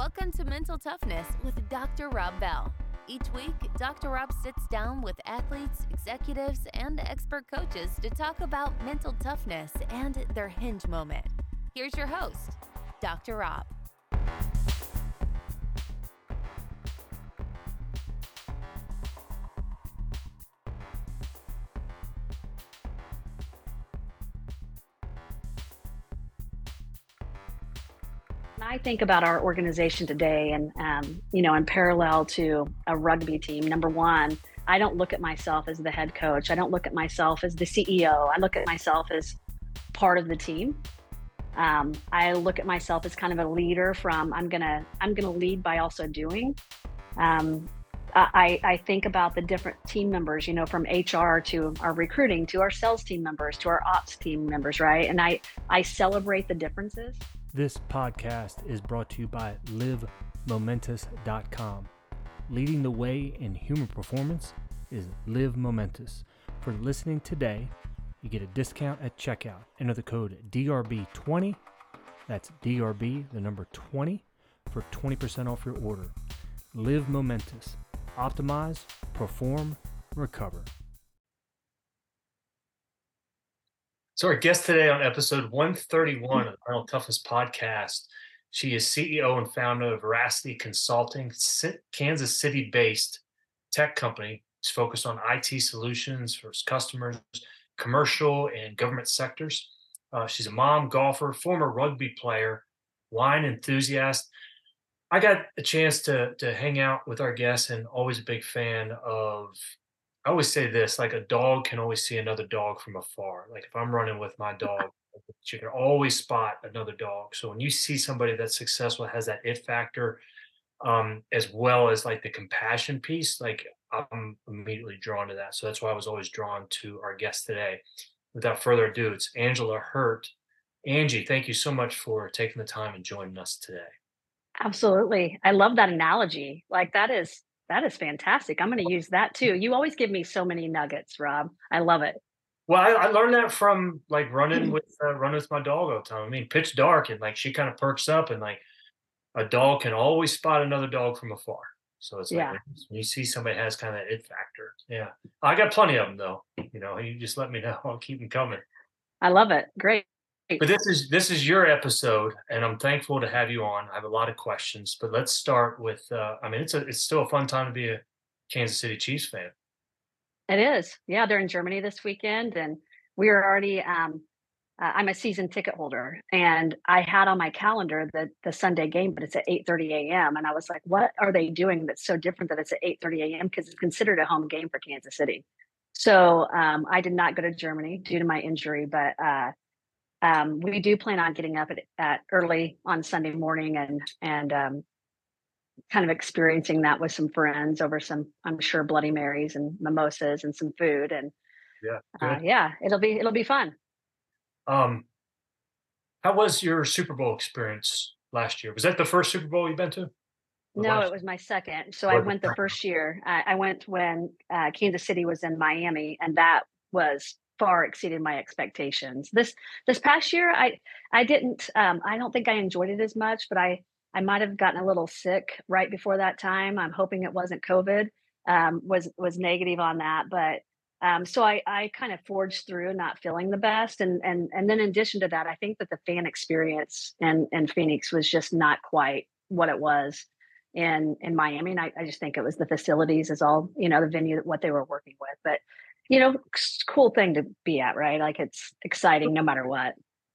Welcome to Mental Toughness with Dr. Rob Bell. Each week, Dr. Rob sits down with athletes, executives, and expert coaches to talk about mental toughness and their hinge moment. Here's your host, Dr. Rob. I think about our organization today, and um, you know, in parallel to a rugby team, number one, I don't look at myself as the head coach. I don't look at myself as the CEO. I look at myself as part of the team. Um, I look at myself as kind of a leader. From I'm gonna I'm gonna lead by also doing. Um, I, I think about the different team members, you know, from HR to our recruiting to our sales team members to our ops team members, right? And I I celebrate the differences. This podcast is brought to you by LiveMomentous.com. Leading the way in human performance is Live Momentous. For listening today, you get a discount at checkout. Enter the code DRB20. That's DRB, the number 20, for 20% off your order. Live Momentous. Optimize, perform, recover. So, our guest today on episode 131 of the Mental Toughness Podcast, she is CEO and founder of Veracity Consulting, Kansas City based tech company. It's focused on IT solutions for its customers, commercial and government sectors. Uh, she's a mom, golfer, former rugby player, wine enthusiast. I got a chance to to hang out with our guests and always a big fan of I always say this like a dog can always see another dog from afar. Like if I'm running with my dog, you can always spot another dog. So when you see somebody that's successful, has that it factor, um, as well as like the compassion piece, like I'm immediately drawn to that. So that's why I was always drawn to our guest today. Without further ado, it's Angela Hurt. Angi, thank you so much for taking the time and joining us today. Absolutely. I love that analogy. Like that is that is fantastic. I'm going to use that too. You always give me so many nuggets, Rob. I love it. Well, I, I learned that from like running with uh, running with my dog all the time. I mean, pitch dark and like she kind of perks up and like a dog can always spot another dog from afar. So it's like yeah. when you see somebody has kind of that it factor. Yeah, I got plenty of them though. You know, you just let me know. I'll keep them coming. I love it. Great. But this is this is your episode, and I'm thankful to have you on. I have a lot of questions, but let's start with. Uh, I mean, it's a it's still a fun time to be a Kansas City Chiefs fan. It is, yeah. They're in Germany this weekend, and we are already. Um, uh, I'm a season ticket holder, and I had on my calendar the the Sunday game, but it's at 8:30 a.m. And I was like, "What are they doing that's so different that it's at 8:30 a.m.?" Because it's considered a home game for Kansas City. So um, I did not go to Germany due to my injury, but uh, um, we do plan on getting up at, at, early on Sunday morning and and um, kind of experiencing that with some friends over some, I'm sure, Bloody Marys and mimosas and some food and yeah, uh, yeah, it'll be it'll be fun. Um, how was your Super Bowl experience last year? Was that the first Super Bowl you've been to? No, it was my second. So I went the first year. I, I went when uh, Kansas City was in Miami, and that was far exceeded my expectations. This this past year, I I didn't. Um, I don't think I enjoyed it as much, but I I might have gotten a little sick right before that time. I'm hoping it wasn't COVID. Um, was was negative on that, but um, so I I kind of forged through, not feeling the best, and and and then in addition to that, I think that the fan experience in in Phoenix was just not quite what it was in in Miami. And I, I just think it was the facilities is all you know the venue what they were working with, but you know, cool thing to be at, right? Like it's exciting no matter what.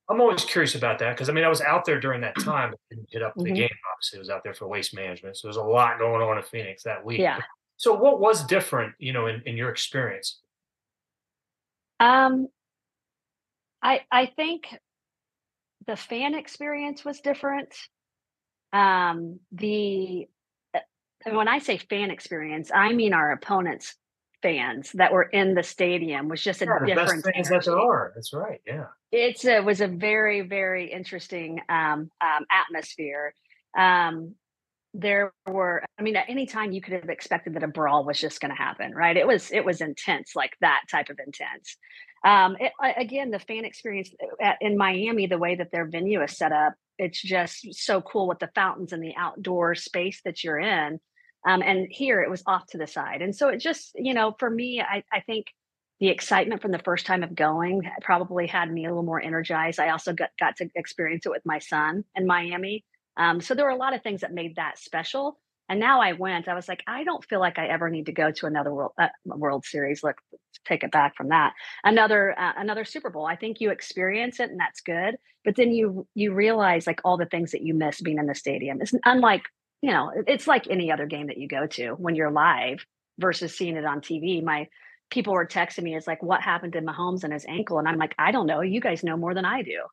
I'm always curious about that because I mean I was out there during that time, but didn't hit up the mm-hmm. game. Obviously, I was out there for waste management, so there's a lot going on in Phoenix that week. Yeah. So, what was different, you know, in, in your experience? Um, I I think the fan experience was different. Um, the uh, when I say fan experience, I mean our opponents fans that were in the stadium was just a yeah, different fans that there are. That's right. Yeah. It's a, it was a very very interesting um, um, atmosphere. Um, there were, I mean, at any time you could have expected that a brawl was just going to happen, right? It was it was intense, like that type of intense. Um, it, again, the fan experience uh, at, in Miami, the way that their venue is set up, it's just so cool with the fountains and the outdoor space that you're in. Um, and here it was off to the side. And so it just, you know, for me, I, I think the excitement from the first time of going probably had me a little more energized. I also got, got to experience it with my son in Miami. Um, so there were a lot of things that made that special. And now I went, I was like, I don't feel like I ever need to go to another World uh, World Series. Look, take it back from that. Another uh, another Super Bowl. I think you experience it, and that's good. But then you you realize like all the things that you miss being in the stadium. It's unlike you know, it's like any other game that you go to when you're live versus seeing it on TV. My people were texting me, it's like, what happened to Mahomes and his ankle? And I'm like, I don't know. You guys know more than I do.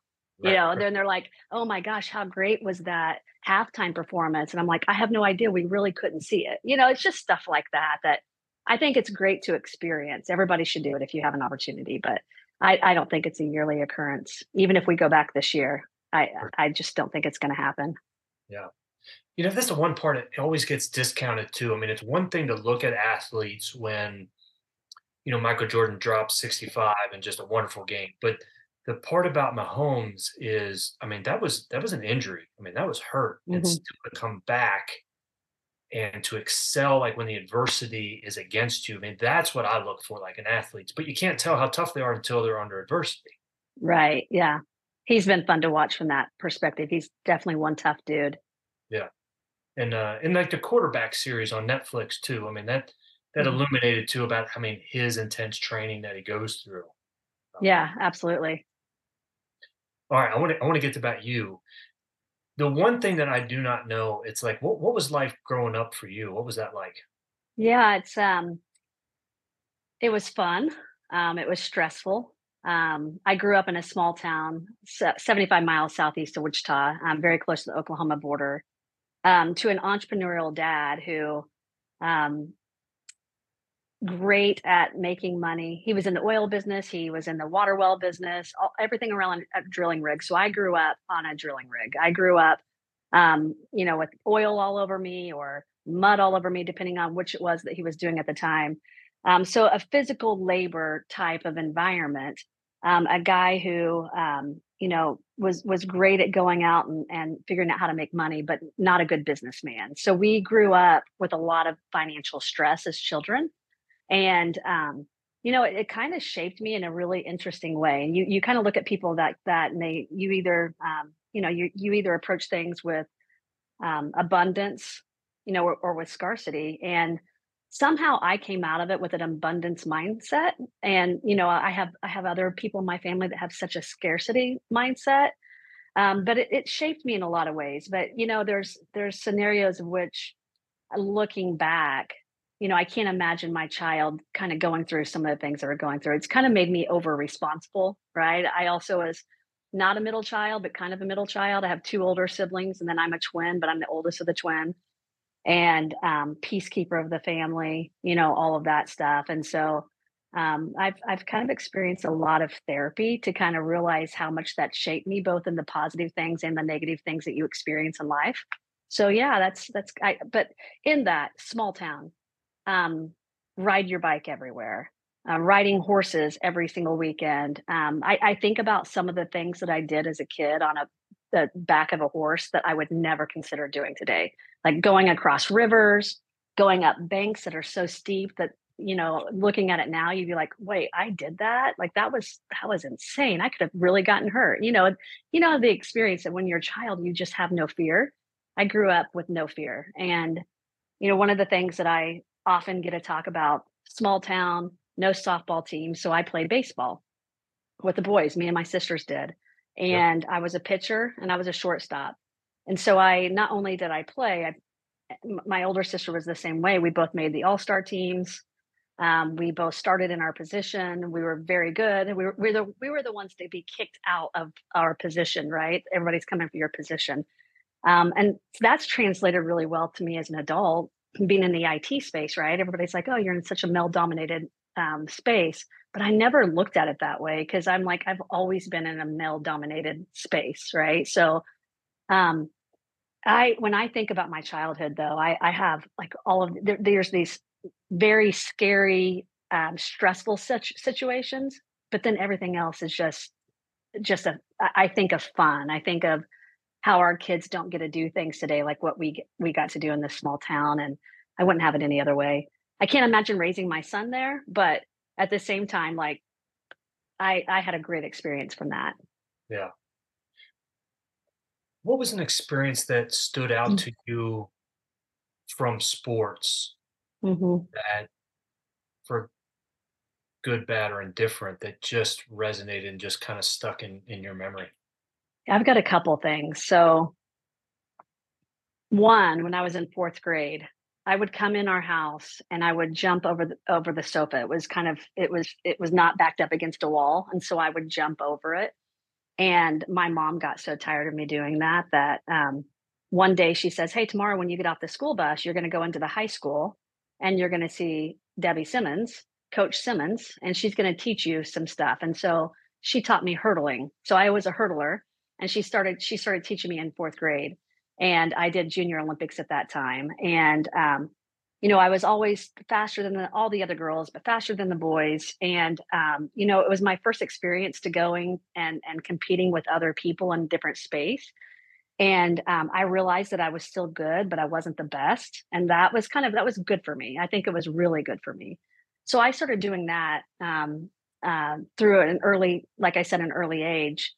Right. You know, then they're like, oh my gosh, how great was that halftime performance? And I'm like, I have no idea. We really couldn't see it. You know, it's just stuff like that that I think it's great to experience. Everybody should do it if you have an opportunity, but I, I don't think it's a yearly occurrence. Even if we go back this year, I I just don't think it's going to happen. Yeah. You know, that's the one part it always gets discounted too. I mean, it's one thing to look at athletes when, you know, Michael Jordan dropped 65 and just a wonderful game. But the part about Mahomes is, I mean, that was that was an injury. I mean, that was hurt. Mm-hmm. And still to come back and to excel like when the adversity is against you. I mean, that's what I look for like in athletes. But you can't tell how tough they are until they're under adversity. Right. Yeah. He's been fun to watch from that perspective. He's definitely one tough dude. Yeah and uh and like the quarterback series on Netflix too. I mean that that mm-hmm. illuminated too about I mean his intense training that he goes through. Um, yeah, absolutely. All right, I want to I want to get to about you. The one thing that I do not know, it's like what what was life growing up for you? What was that like? Yeah, it's um it was fun. Um it was stressful. Um, I grew up in a small town, 75 miles southeast of Wichita, um, very close to the Oklahoma border um, to an entrepreneurial dad who um, great at making money. He was in the oil business, he was in the water well business, all, everything around a drilling rig. So I grew up on a drilling rig. I grew up, um, you know, with oil all over me or mud all over me, depending on which it was that he was doing at the time. Um, so a physical labor type of environment. Um, a guy who um, you know was was great at going out and, and figuring out how to make money but not a good businessman. So we grew up with a lot of financial stress as children. And um, you know it, it kind of shaped me in a really interesting way. And you you kind of look at people that that and they you either um, you know you you either approach things with um, abundance you know or, or with scarcity. And somehow I came out of it with an abundance mindset. And, you know, I have I have other people in my family that have such a scarcity mindset. Um, but it, it shaped me in a lot of ways. But, you know, there's there's scenarios of which uh, looking back, you know, I can't imagine my child kind of going through some of the things that we're going through. It's kind of made me over responsible, right? I also was not a middle child, but kind of a middle child. I have two older siblings, and then I'm a twin, but I'm the oldest of the twin and um, peacekeeper of the family, you know, all of that stuff. And so um, I've I've kind of experienced a lot of therapy to kind of realize how much that shaped me, both in the positive things and the negative things that you experience in life. So yeah, that's that's. I, but in that small town, um, ride your bike everywhere. Uh, riding horses every single weekend. Um, I, I think about some of the things that I did as a kid on a the back of a horse that I would never consider doing today. Like going across rivers, going up banks that are so steep that you know looking at it now you'd be like wait i did that? Like that was that was insane. I could have really gotten hurt. You know you know the experience that when you're a child you just have no fear? I grew up with no fear. And you know one of the things that i often get to talk about small town no softball team so i played baseball with the boys. Me and my sisters did and yep. i was a pitcher and i was a shortstop and so I not only did I play, I, my older sister was the same way. We both made the all star teams. Um, we both started in our position. We were very good. We were, we were the we were the ones to be kicked out of our position. Right? Everybody's coming for your position, um, and that's translated really well to me as an adult, being in the IT space. Right? Everybody's like, "Oh, you're in such a male dominated um, space," but I never looked at it that way because I'm like, I've always been in a male dominated space. Right? So um, I when I think about my childhood, though, I, I have like all of there, there's these very scary, um, stressful such situations, but then everything else is just just a. I think of fun. I think of how our kids don't get to do things today like what we we got to do in this small town and I wouldn't have it any other way. I can't imagine raising my son there, but at the same time like I I had a great experience from that. Yeah. What was an experience that stood out Mm. to you from sports Mhm. that for good, bad, or indifferent that just resonated and just kind of stuck in in your memory? I've got a couple things. So one, when I was in 4th grade, I would come in our house and I would jump over the over the sofa. It was kind of it was it was not backed up against a wall, and so I would jump over it. And my mom got so tired of me doing that that um, one day she says, "Hey, tomorrow when you get off the school bus, you're going to go into the high school and you're going to see Debbie Simmons, Coach Simmons, and she's going to teach you some stuff." And so she taught me hurdling. So I was a hurdler, and she started she started teaching me in fourth grade and I did junior Olympics at that time. And um, you know, I was always faster than the, all the other girls, but faster than the boys. And um, you know, it was my first experience to going and and competing with other people in different space. And um, I realized that I was still good, but I wasn't the best. And that was kind of that was good for me. I think it was really good for me. So I started doing that um, uh, through an early, like I said, an early age,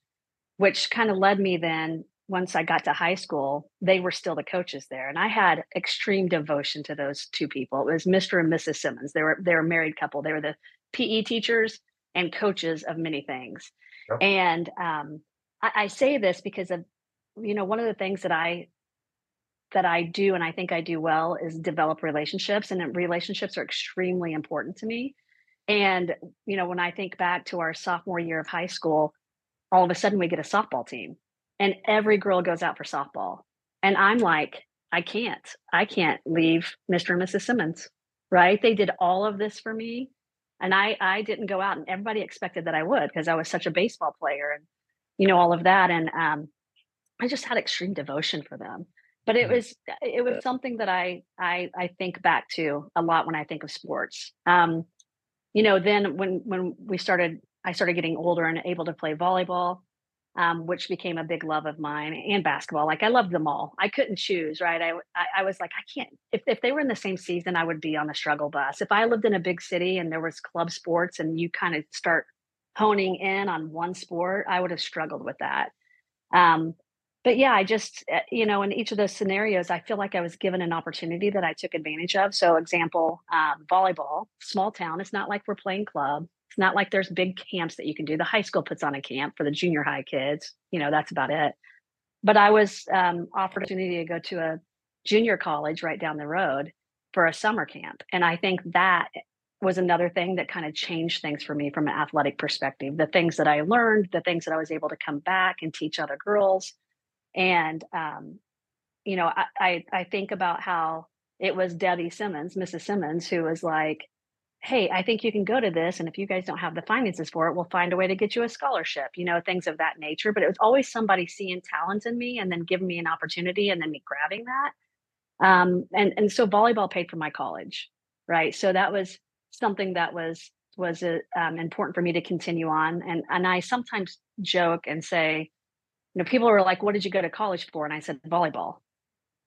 which kind of led me then once I got to high school, they were still the coaches there, and I had extreme devotion to those two people. It was Mr. and Mrs. Simmons. They were they were a married couple. They were the PE teachers and coaches of many things. Yep. And um, I, I say this because of you know one of the things that I that I do and I think I do well is develop relationships, and relationships are extremely important to me. And you know when I think back to our sophomore year of high school, all of a sudden we get a softball team and every girl goes out for softball. And I'm like, I can't, I can't leave Mr. and Mrs. Simmons, right? They did all of this for me. And I, I didn't go out and everybody expected that I would because I was such a baseball player and, you know, all of that. And um, I just had extreme devotion for them. But it Mhm. was, it was something that I, I, I think back to a lot when I think of sports. Um, you know, then when, when we started, I started getting older and able to play volleyball um, which became a big love of mine and basketball. Like I loved them all. I couldn't choose, right? I, I, I was like, I can't, if, if they were in the same season, I would be on the struggle bus. If I lived in a big city and there was club sports and you kind of start honing in on one sport, I would have struggled with that. Um, but yeah, I just, uh, you know, in each of those scenarios, I feel like I was given an opportunity that I took advantage of. So example, um, volleyball, small town. It's not like we're playing club. It's not like there's big camps that you can do. The high school puts on a camp for the junior high kids. You know, that's about it. But I was um, offered opportunity to go to a junior college right down the road for a summer camp. And I think that was another thing that kind of changed things for me from an athletic perspective. The things that I learned, the things that I was able to come back and teach other girls. And, um, you know, I, I, I think about how it was Debbie Simmons, Mrs. Simmons, who was like, hey, I think you can go to this. And if you guys don't have the finances for it, we'll find a way to get you a scholarship, you know, things of that nature. But it was always somebody seeing talent in me and then giving me an opportunity and then me grabbing that. Um, and, and so volleyball paid for my college, right? So that was something that was was uh, um, important for me to continue on. And and I sometimes joke and say, you know, people are like, "What did you go to college for?" And I said, "Volleyball."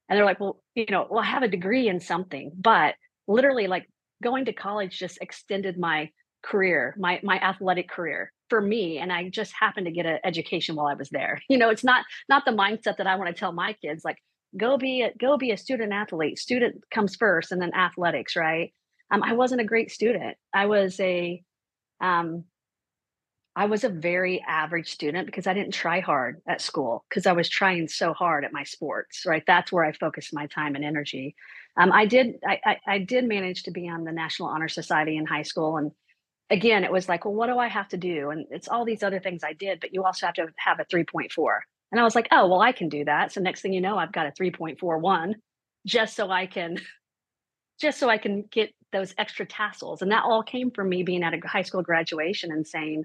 And they're like, "Well, you know, well, I have a degree in something, but literally, like going to college just extended my career, my my athletic career for me, and I just happened to get an education while I was there. You know, it's not not the mindset that I want to tell my kids, like go be a go be a student athlete. Student comes first, and then athletics, right? Um, I wasn't a great student. I was a um, I was a very average student because I didn't try hard at school because I was trying so hard at my sports, right? That's where I focused my time and energy. Um, I did I, I, I did manage to be on the National Honor Society in high school. And again, it was like, well, what do I have to do? And it's all these other things I did, but you also have to have a 3.4. And I was like, oh, well, I can do that. So next thing you know, I've got a 3.41 just so I can just so I can get those extra tassels. And that all came from me being at a high school graduation and saying,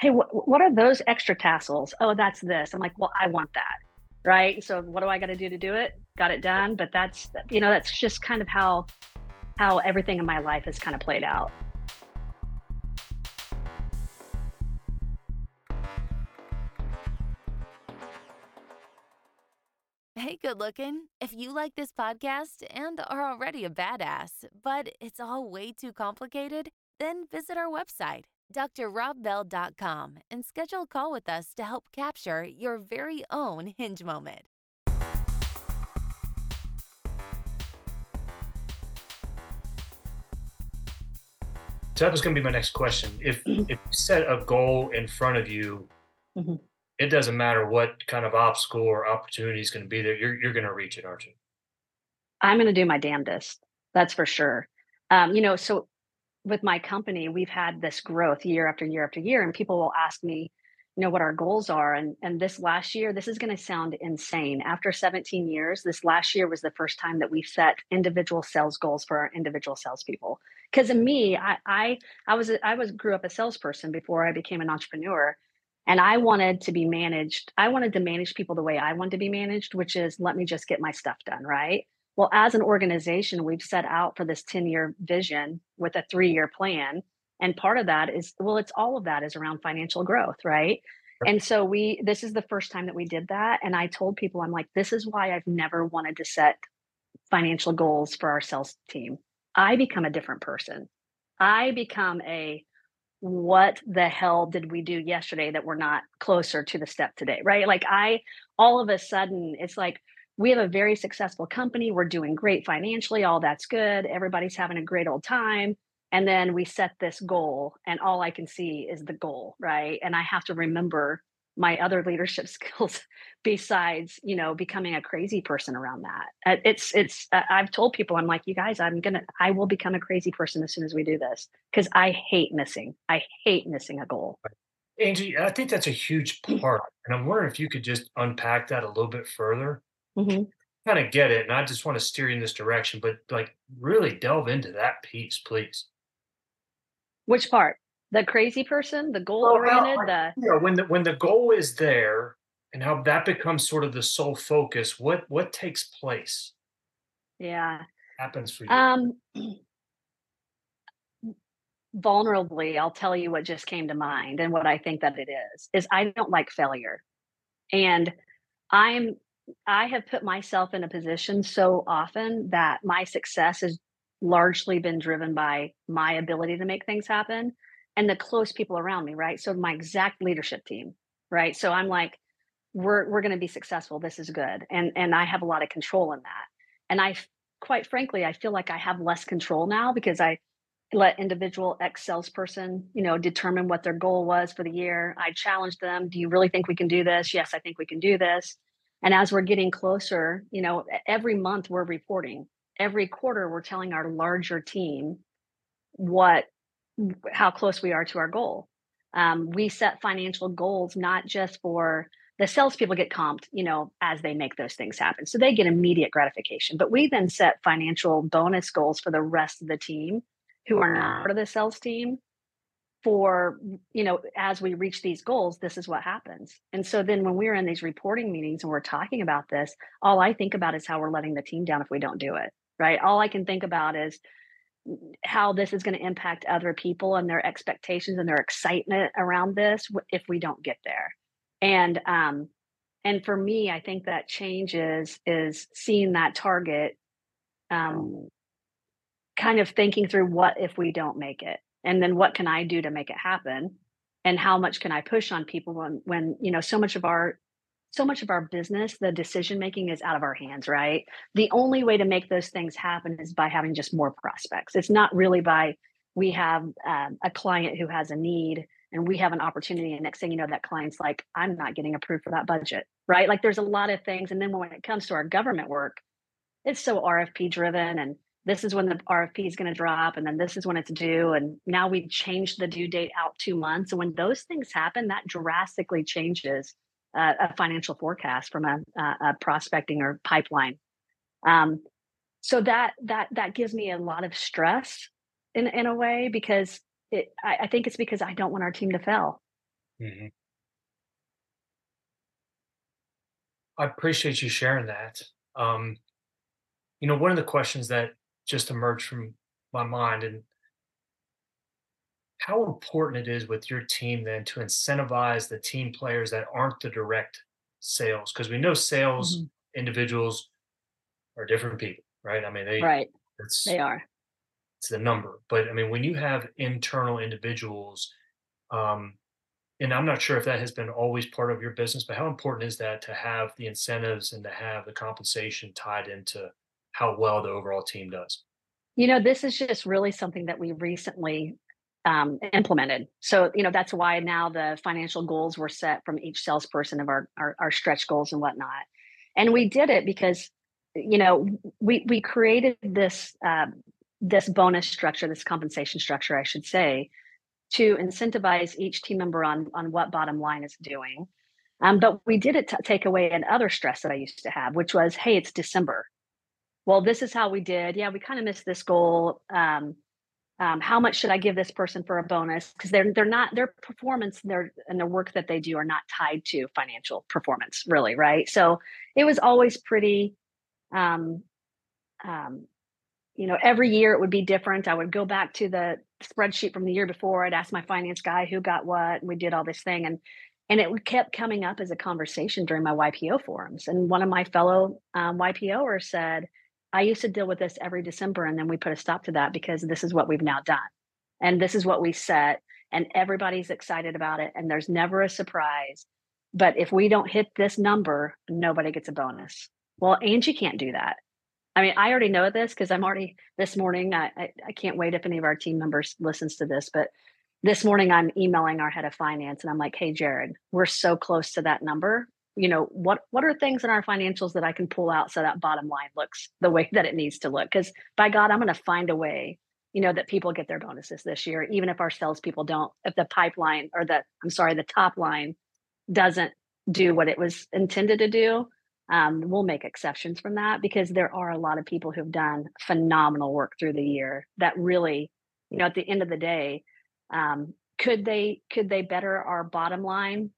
hey, wh- what are those extra tassels? Oh, that's this. I'm like, well, I want that. Right. So what do I got to do to do it? Got it done. But that's, you know, that's just kind of how, how everything in my life has kind of played out. Hey, good looking. If you like this podcast and are already a badass, but it's all way too complicated, then visit our website, drrobbell.com, and schedule a call with us to help capture your very own hinge moment. So that was going to be my next question. If if you set a goal in front of you, Mhm. it doesn't matter what kind of obstacle or opportunity is going to be there. You're you're going to reach it, aren't you? I'm going to do my damnedest. That's for sure. Um, you know, so with my company, we've had this growth year after year after year, and people will ask me, you know, what our goals are. And and this last year, this is going to sound insane. After 17 years, this last year was the first time that we set individual sales goals for our individual salespeople. Because in me, I I I was I was grew up a salesperson before I became an entrepreneur. And I wanted to be managed. I wanted to manage people the way I wanted to be managed, which is let me just get my stuff done, right? Well, as an organization, we've set out for this 10 year vision with a three year plan. And part of that is, well, it's all of that is around financial growth, right? And so we, this is the first time that we did that. And I told people, I'm like, this is why I've never wanted to set financial goals for our sales team. I become a different person. I become a, what the hell did we do yesterday that we're not closer to the step today, right? Like, I, all of a sudden, it's like, we have a very successful company. We're doing great financially. All that's good. Everybody's having a great old time. And then we set this goal, and all I can see is the goal, right? And I have to remember my other leadership skills besides, you know, becoming a crazy person around that. Uh, It's, it's, uh, I've told people, I'm like, you guys, I'm gonna, I will become a crazy person as soon as we do this because I hate missing. I hate missing a goal. Angi, I think that's a huge part. And I'm wondering if you could just unpack that a little bit further. Mhm. Kind of get it. And I just want to steer you in this direction, but like really delve into that piece, please. Which part? The crazy person, the goal oriented, well, the, You know, when the when the goal is there and how that becomes sort of the sole focus, what what takes place? yeah. Happens for you. Um, vulnerably, I'll tell you what just came to mind and what I think that it is, is I don't like failure. And I'm I have put myself in a position so often that my success has largely been driven by my ability to make things happen and the close people around me, right? So my exact leadership team, right? So I'm like, we're we're going to be successful. This is good, and and I have a lot of control in that. And I, quite frankly, I feel like I have less control now because I let individual ex salesperson, you know, determine what their goal was for the year. I challenged them. Do you really think we can do this? Yes, I think we can do this. And as we're getting closer, you know, every month we're reporting. Every quarter we're telling our larger team what how close we are to our goal. Um, we set financial goals not just for the salespeople get comped, you know, as they make those things happen. So they get immediate gratification. But we then set financial bonus goals for the rest of the team who are not part of the sales team for you know as we reach these goals this is what happens. And so then when we're in these reporting meetings and we're talking about this all i think about is how we're letting the team down if we don't do it right? All i can think about is how this is going to impact other people and their expectations and their excitement around this if we don't get there. And um and for me i think that change is is seeing that target um kind of thinking through what if we don't make it and then what can i do to make it happen? And how much can i push on people when when you know so much of our so much of our business the decision making is out of our hands right? The only way to make those things happen is by having just more prospects. It's not really by we have um, a client who has a need and we have an opportunity and next thing you know that client's like i'm not getting approved for that budget right? Like there's a lot of things. And then when it comes to our government work it's so rfp driven and this is when the RFP is going to drop, and then this is when it's due. And now we've changed the due date out two months. And when those things happen, that drastically changes uh, a financial forecast from a, a, prospecting or pipeline. Um, so that that that gives me a lot of stress in in a way because it. I, I think it's because I don't want our team to fail. Mhm. I appreciate you sharing that. Um, you know, one of the questions that just emerged from my mind and how important it is with your team then to incentivize the team players that aren't the direct sales because we know sales individuals are different people, right? I mean, they right. It's they are. It's the number, but I mean, when you have internal individuals, um, and I'm not sure if that has been always part of your business, but how important is that to have the incentives and to have the compensation tied into how well the overall team does? You know, this is just really something that we recently um, implemented. So, you know, that's why now the financial goals were set from each salesperson of our, our, our stretch goals and whatnot. And we did it because, you know, we, we created this, uh, this bonus structure, this compensation structure, I should say, to incentivize each team member on, on what bottom line is doing. Um, but we did it to take away another stress that I used to have, which was, hey, it's December. Well, this is how we did. Yeah, we kind of missed this goal. Um, um, how much should I give this person for a bonus? Because they're they're not their performance and their and the work that they do are not tied to financial performance, really, right? So it was always pretty um, um, you know, every year it would be different. I would go back to the spreadsheet from the year before. I'd ask my finance guy who got what, and we did all this thing, and and it kept coming up as a conversation during my YPO forums. And one of my fellow um, YPOers said, "I used to deal with this every December, and then we put a stop to that because this is what we've now done, and this is what we set, and everybody's excited about it, and there's never a surprise. But if we don't hit this number, nobody gets a bonus. Well, Angi can't do that." I mean, I already know this because I'm already this morning. I, I, I can't wait if any of our team members listens to this, but this morning I'm emailing our head of finance and I'm like, "Hey, Jared, we're so close to that number. You know what? What are things in our financials that I can pull out so that bottom line looks the way that it needs to look? Because by God, I'm going to find a way. You know that people get their bonuses this year, even if our salespeople don't. If the pipeline or the I'm sorry, the top line doesn't do what it was intended to do, um, we'll make exceptions from that because there are a lot of people who've done phenomenal work through the year that really, you know, at the end of the day, um, could they could they better our bottom line?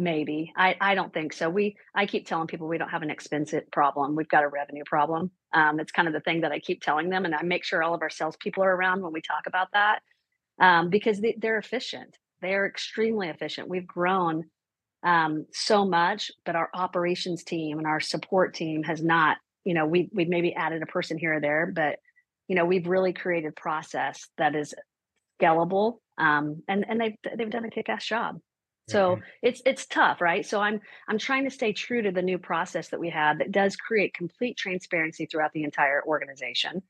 Maybe. I, I don't think so. We I keep telling people we don't have an expense problem. We've got a revenue problem. Um, it's kind of the thing that I keep telling them, and I make sure all of our salespeople are around when we talk about that um, because they, they're efficient. They are extremely efficient. We've grown um, so much, but our operations team and our support team has not. You know, we we've maybe added a person here or there, but you know, we've really created process that is scalable, um, and and they've they've done a kick-ass job. So mm-hmm. it's it's tough, right? So I'm I'm trying to stay true to the new process that we have that does create complete transparency throughout the entire organization,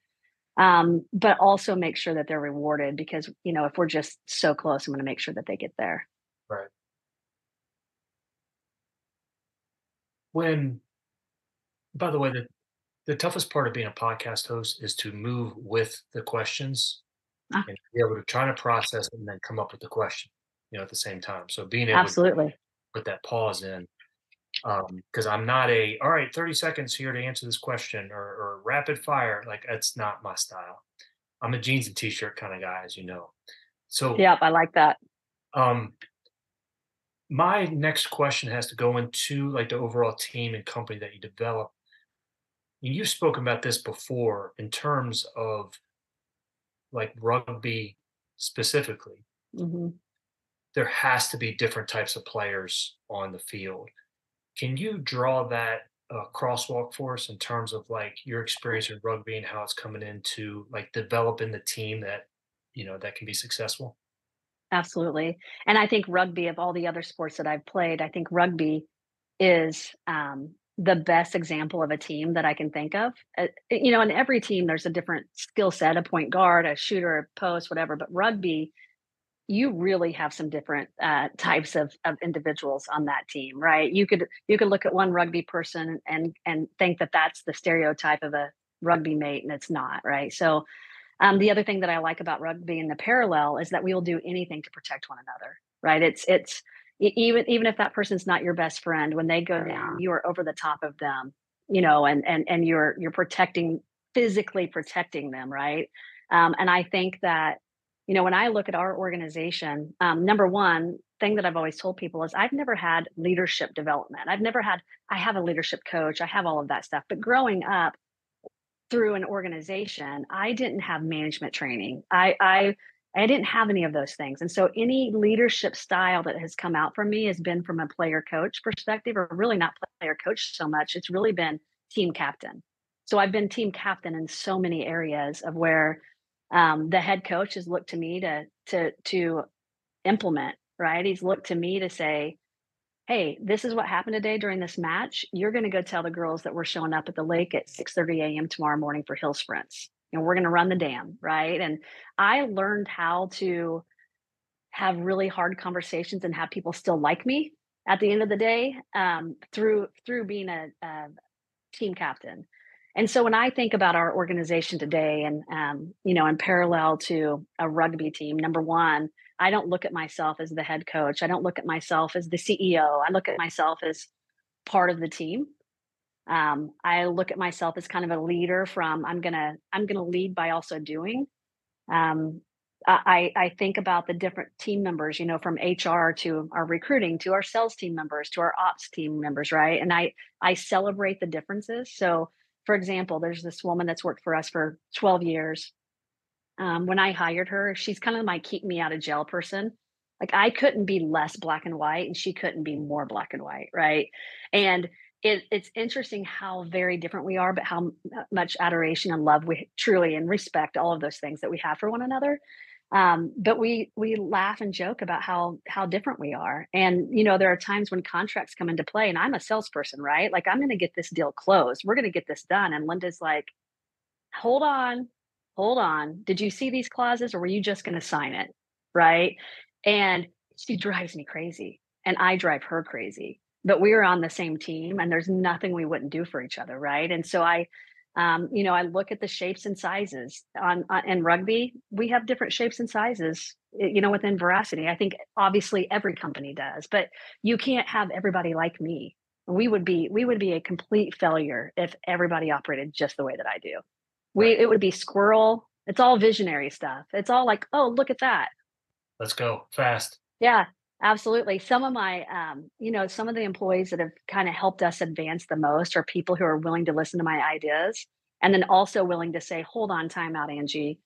um, but also make sure that they're rewarded because you know if we're just so close, I'm going to make sure that they get there. Right. when by the way the the toughest part of being a podcast host is to move with the questions ah. and be able to try to process and then come up with the question you know at the same time so being able absolutely to put that pause in because um, i'm not a all right 30 seconds here to answer this question or, or rapid fire like that's not my style i'm a jeans and t-shirt kind of guy as you know so yep i like that um my next question has to go into like the overall team and company that you develop. You've spoken about this before in terms of like rugby specifically. Mm-hmm. There has to be different types of players on the field. Can you draw that uh, crosswalk for us in terms of like your experience in rugby and how it's coming into like developing the team that you know that can be successful? Absolutely. And I think rugby, of all the other sports that I've played, I think rugby is um, the best example of a team that I can think of. Uh, you know, in every team, there's a different skill set a point guard, a shooter, a post, whatever. But rugby, you really have some different uh, types of, of individuals on that team, right? You could you could look at one rugby person and and think that that's the stereotype of a rugby mate, and it's not, right? So um, the other thing that I like about rugby and the parallel is that we will do anything to protect one another, right? It's it's even even if that person's not your best friend, when they go down, you are over the top of them, you know, and and and you're you're protecting physically protecting them, right? Um, and I think that you know when I look at our organization, um, number one thing that I've always told people is I've never had leadership development. I've never had I have a leadership coach. I have all of that stuff, but growing up through an organization, I didn't have management training. I, I I didn't have any of those things. And so any leadership style that has come out from me has been from a player coach perspective, or really not player coach so much. It's really been team captain. So I've been team captain in so many areas of where um, the head coach has looked to me to to to implement. Right, he's looked to me to say, "Hey, this is what happened today during this match. You're going to go tell the girls that we're showing up at the lake at 6:30 a.m. tomorrow morning for hill sprints. And we're going to run the dam, right?" And I learned how to have really hard conversations and have people still like me at the end of the day um, through through being a, a team captain and so when I think about our organization today, and um, you know, in parallel to a rugby team, number one, I don't look at myself as the head coach. I don't look at myself as the CEO. I look at myself as part of the team. Um, I look at myself as kind of a leader. From I'm gonna I'm gonna lead by also doing. Um, I, I think about the different team members, you know, from HR to our recruiting to our sales team members to our ops team members, right? And I I celebrate the differences. So for example, there's this woman that's worked for us for 12 years. Um, when I hired her, she's kind of my keep me out of jail person. Like I couldn't be less black and white, and she couldn't be more black and white, right? And it, it's interesting how very different we are, but how much adoration and love we truly and respect all of those things that we have for one another um, but we we laugh and joke about how how different we are. And you know there are times when contracts come into play and i'm a salesperson right? Like i'm going to get this deal closed. We're going to get this done. And linda's like hold on hold on. Did you see these clauses or were you just going to sign it? Right? And she drives me crazy and i drive her crazy. But we are on the same team and there's nothing we wouldn't do for each other right? And so i um, you know, I look at the shapes and sizes on, on in rugby. We have different shapes and sizes. Eh, you know, within Veracity, I think obviously every company does, but you can't have everybody like me. We would be we would be a complete failure if everybody operated just the way that I do. We right. it would be squirrel. It's all visionary stuff. It's all like, oh, look at that. Let's go fast. Yeah, Absolutely. Some of my, um, you know, some of the employees that have kind of helped us advance the most are people who are willing to listen to my ideas and then also willing to say, hold on, time out, Angi.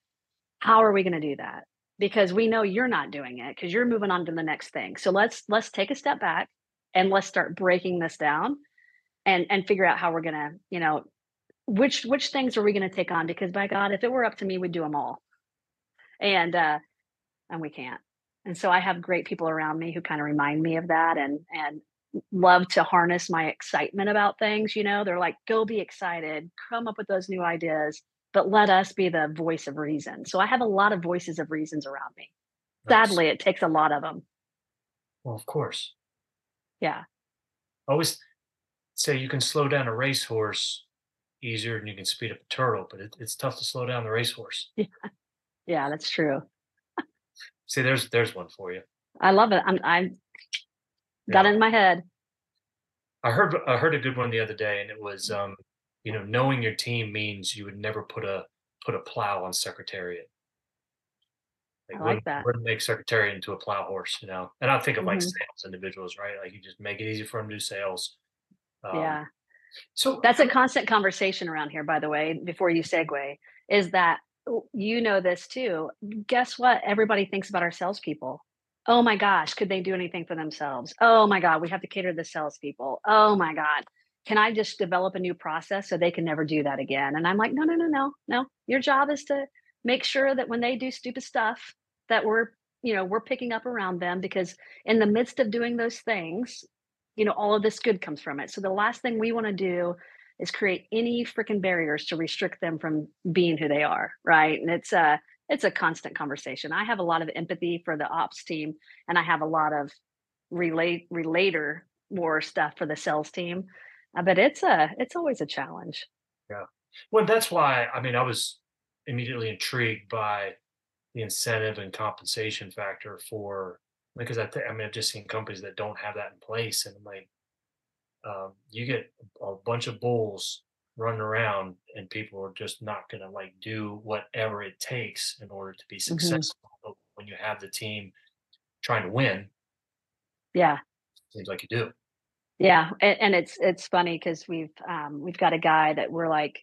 How are we going to do that? Because we know you're not doing it because you're moving on to the next thing. So let's let's take a step back and let's start breaking this down and and figure out how we're going to, you know, which which things are we going to take on? Because by God, if it were up to me, we'd do them all. And uh and we can't and so i have great people around me who kind of remind me of that and and love to harness my excitement about things you know? They're like go be excited come up with those new ideas but let us be the voice of reason. So i have a lot of voices of reasons around me. Nice. sadly it takes a lot of them well of course. Yeah. Always say you can slow down a racehorse easier than you can speed up a turtle but it, it's tough to slow down the racehorse. Yeah. Yeah that's true See, there's there's one for you. I love it. I'm I'm got it in my head. I heard I heard a good one the other day, and it was um, you know, knowing your team means you would never put a put a plow on Secretariat. Like, I like that. Wouldn't make Secretariat into a plow horse, you know. And I think of like mm-hmm. sales individuals, right? Like you just make it easy for them to do sales. Um, yeah. So that's a constant conversation around here, by the way. Before you segue, is that Oh, you know this too. Guess what? Everybody thinks about our salespeople. Oh my gosh, could they do anything for themselves? Oh my God, we have to cater to the salespeople. Oh my God, can I just develop a new process so they can never do that again? And I'm like, no, no, no, no, no. Your job is to make sure that when they do stupid stuff, that we're, you know, we're picking up around them because in the midst of doing those things, you know, all of this good comes from it. So the last thing we want to do is create any freaking barriers to restrict them from being who they are right? And it's a it's a constant conversation. I have a lot of empathy for the ops team and i have a lot of relate relator more stuff for the sales team uh, but it's a it's always a challenge. Yeah. Well that's why i mean i was immediately intrigued by the incentive and compensation factor for because I, th- I mean I've just seen companies that don't have that in place, and I'm like, um, you get a bunch of bulls running around and people are just not going to like do whatever it takes in order to be mm-hmm. successful mm-hmm. when you have the team trying to win yeah seems like you do yeah and, and it's it's funny because we've um, we've got a guy that we're like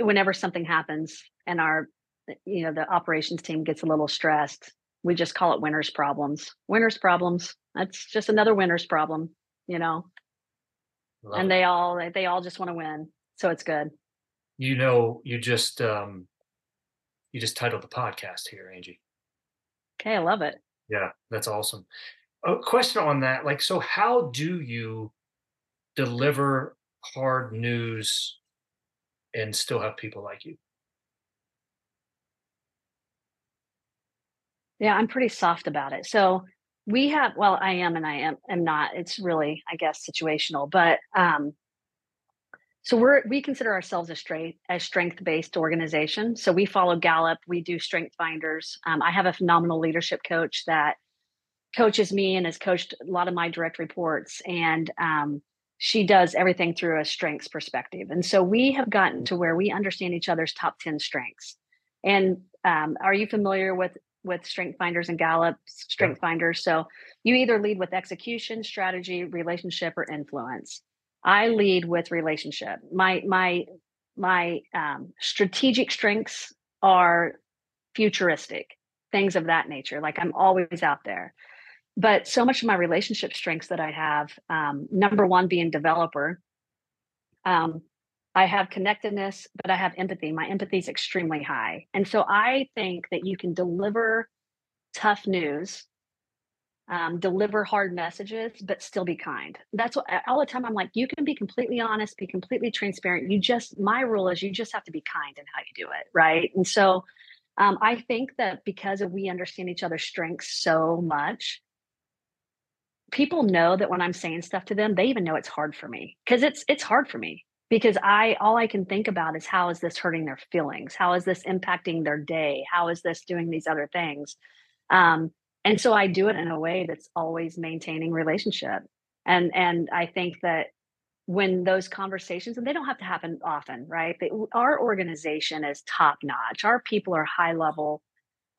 whenever something happens and our you know the operations team gets a little stressed we just call it winners problems. Winners problems. That's just another winner's problem, you know. Love and it. they all they all just want to win. So it's good. you know, you just um, you just titled the podcast here, Angi. Okay, I love it. Yeah, that's awesome. A question on that, like, so how do you deliver hard news and still have people like you? Yeah, I'm pretty soft about it. So we have, well, I am and I am am not. It's really, I guess, situational. But um, so we're we consider ourselves a straight a strength based organization. So we follow Gallup. We do strength finders. Um, I have a phenomenal leadership coach that coaches me and has coached a lot of my direct reports, and um, she does everything through a strengths perspective. And so we have gotten to where we understand each other's top ten strengths. And um, are you familiar with with strength finders and gallup strength finders so you either lead with execution strategy relationship or influence. I lead with relationship. My my my um, strategic strengths are futuristic things of that nature. Like i'm always out there. But so much of my relationship strengths that i have um, number one being developer um, I have connectedness, but I have empathy. My empathy is extremely high. And so I think that you can deliver tough news, um, deliver hard messages, but still be kind. That's what all the time I'm like, you can be completely honest, be completely transparent. You just, my rule is you just have to be kind in how you do it. Right. And so um, I think that because we understand each other's strengths so much, people know that when I'm saying stuff to them, they even know it's hard for me because it's it's hard for me because I all I can think about is how is this hurting their feelings? How is this impacting their day? How is this doing these other things? Um, and so I do it in a way that's always maintaining relationship. And and I think that when those conversations and they don't have to happen often, right? They, our organization is top notch. Our people are high level,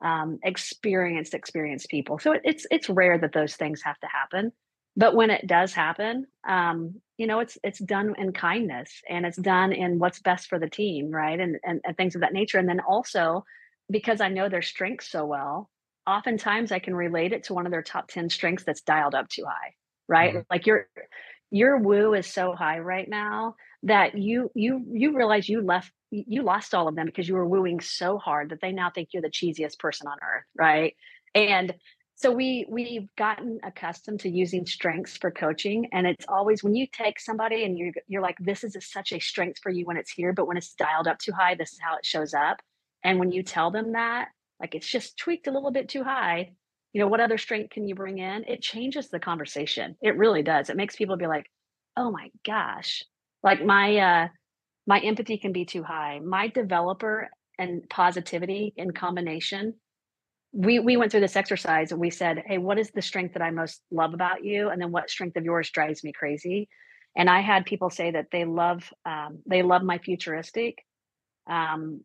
um, experienced, experienced people. So it, it's it's rare that those things have to happen but when it does happen um, you know it's it's done in kindness and it's done in what's best for the team right? And, and and things of that nature. And then also because i know their strengths so well oftentimes i can relate it to one of their top 10 strengths that's dialed up too high right? Mhm. like your your woo is so high right now that you you you realize you left you lost all of them because you were wooing so hard that they now think you're the cheesiest person on earth right? And so we we've gotten accustomed to using strengths for coaching and it's always when you take somebody and you're you're like this is a, such a strength for you when it's here but when it's dialed up too high this is how it shows up. And when you tell them that like it's just tweaked a little bit too high you know what other strength can you bring in? It changes the conversation. It really does. It makes people be like oh my gosh. Like my uh my empathy can be too high. My developer and positivity in combination we we went through this exercise and we said, "Hey, what is the strength that I most love about you?" And then what strength of yours drives me crazy? And I had people say that they love um, they love my futuristic. Um,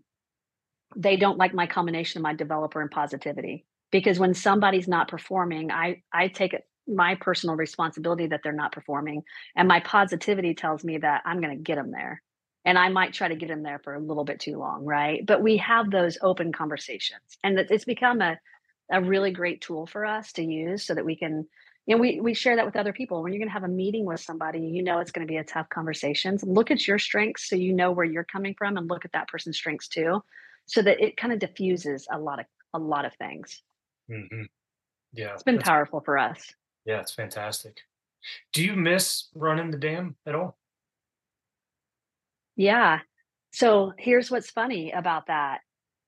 they don't like my combination of my developer and positivity because when somebody's not performing, I I take it my personal responsibility that they're not performing, and my positivity tells me that I'm going to get them there and I might try to get in there for a little bit too long, right? But we have those open conversations, and it's become a a really great tool for us to use so that we can, you know, we we share that with other people. When you're going to have a meeting with somebody, you know it's going to be a tough conversation. Look at your strengths so you know where you're coming from, and look at that person's strengths too, so that it kind of diffuses a lot of a lot of things. hmm Yeah, It's been powerful for us. yeah, it's fantastic. Do you miss running the dam at all? Yeah. So here's what's funny about that.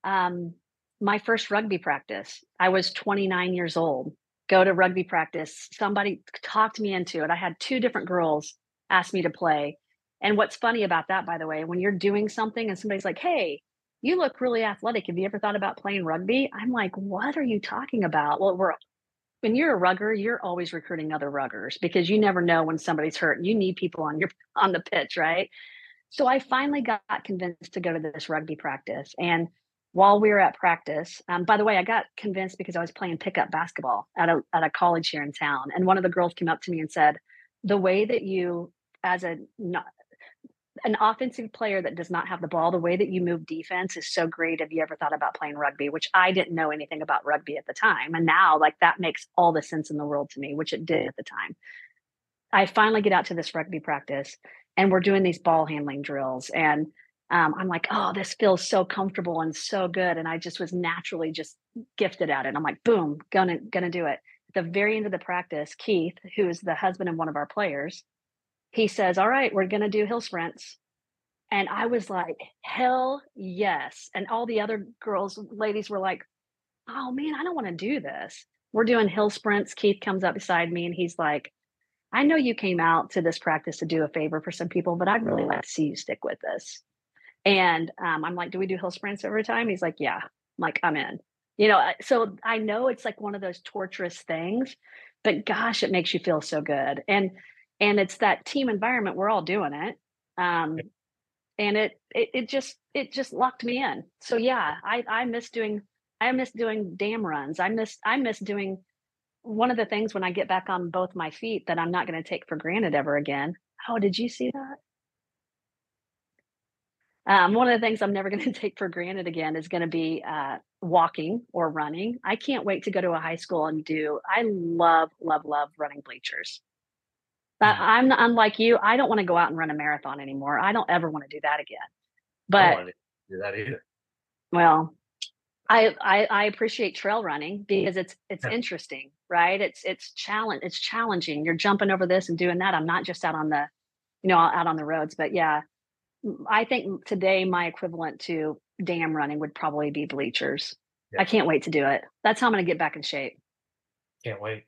Um, my first rugby practice, I was 29 years old. Go to rugby practice. Somebody talked me into it. I had two different girls ask me to play. And what's funny about that, by the way, when you're doing something and somebody's like, hey, you look really athletic. Have you ever thought about playing rugby? I'm like, what are you talking about? Well, we're when you're a rugger, you're always recruiting other ruggers because you never know when somebody's hurt. You need people on your on the pitch, right? So I finally got convinced to go to this rugby practice. And while we were at practice, um, by the way, I got convinced because I was playing pickup basketball at a at a college here in town, and one of the girls came up to me and said, "The way that you, as a not, an offensive player that does not have the ball, the way that you move defense is so great. Have you ever thought about playing rugby? Which I didn't know anything about rugby at the time. And now, like, that makes all the sense in the world to me, which it did at the time. I finally get out to this rugby practice and we're doing these ball handling drills. And um, I'm like, oh, this feels so comfortable and so good. And I just was naturally just gifted at it. I'm like, boom, gonna gonna do it. At the very end of the practice, Keith, who is the husband of one of our players, he says, All right, we're gonna do hill sprints. And I was like, hell yes. And all the other girls, ladies were like, oh man, I don't want to do this. We're doing hill sprints. Keith comes up beside me and he's like, I know you came out to this practice to do a favor for some people, but I'd really like to see you stick with this. And um, I'm like, do we do hill sprints every time? He's like, yeah. I'm like, I'm in. You know, so I know it's like one of those torturous things, but gosh, it makes you feel so good. And and it's that team environment. We're all doing it. Um, and it, it it just it just locked me in. So yeah, I I miss doing I miss doing dam runs. I miss I miss doing one of the things when I get back on both my feet that I'm not going to take for granted ever again. Oh, did you see that? Um, one of the things I'm never going to take for granted again is going to be uh, walking or running. I can't wait to go to a high school and do. I love, love, love running bleachers. But mm. I'm unlike you. I don't want to go out and run a marathon anymore. I don't ever want to do that again. But do that either. Well, I, I, I appreciate trail running because it's it's yeah. interesting, right? It's it's challenge it's challenging. You're jumping over this and doing that. I'm not just out on the, you know, out on the roads, but yeah, I think today my equivalent to dam running would probably be bleachers. Yeah. I can't wait to do it. That's how I'm going to get back in shape. Can't wait.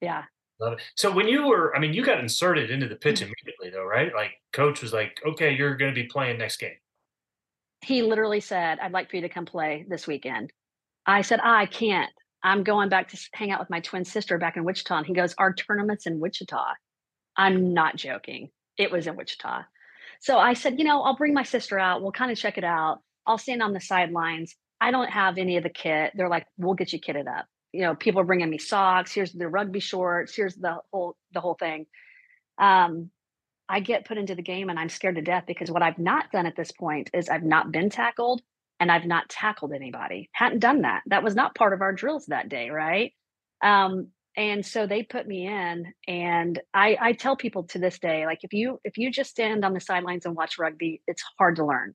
Yeah. Love it. So when you were, I mean, you got inserted into the pitch mm-hmm. immediately, though, right? Like, coach was like, "Okay, you're going to be playing next game." He literally said, "I'd like for you to come play this weekend." I said, "I can't. I'm going back to hang out with my twin sister back in Wichita." And he goes, "Our tournament's in Wichita." I'm not joking. It was in Wichita. So I said, you know, I'll bring my sister out. We'll kind of check it out. I'll stand on the sidelines. I don't have any of the kit. They're like, we'll get you kitted up. You know, people are bringing me socks. Here's the rugby shorts. Here's the whole the whole thing. Um, I get put into the game and I'm scared to death because what I've not done at this point is I've not been tackled and I've not tackled anybody. Hadn't done that. That was not part of our drills that day, right? Um, and so they put me in and I, I tell people to this day like if you if you just stand on the sidelines and watch rugby it's hard to learn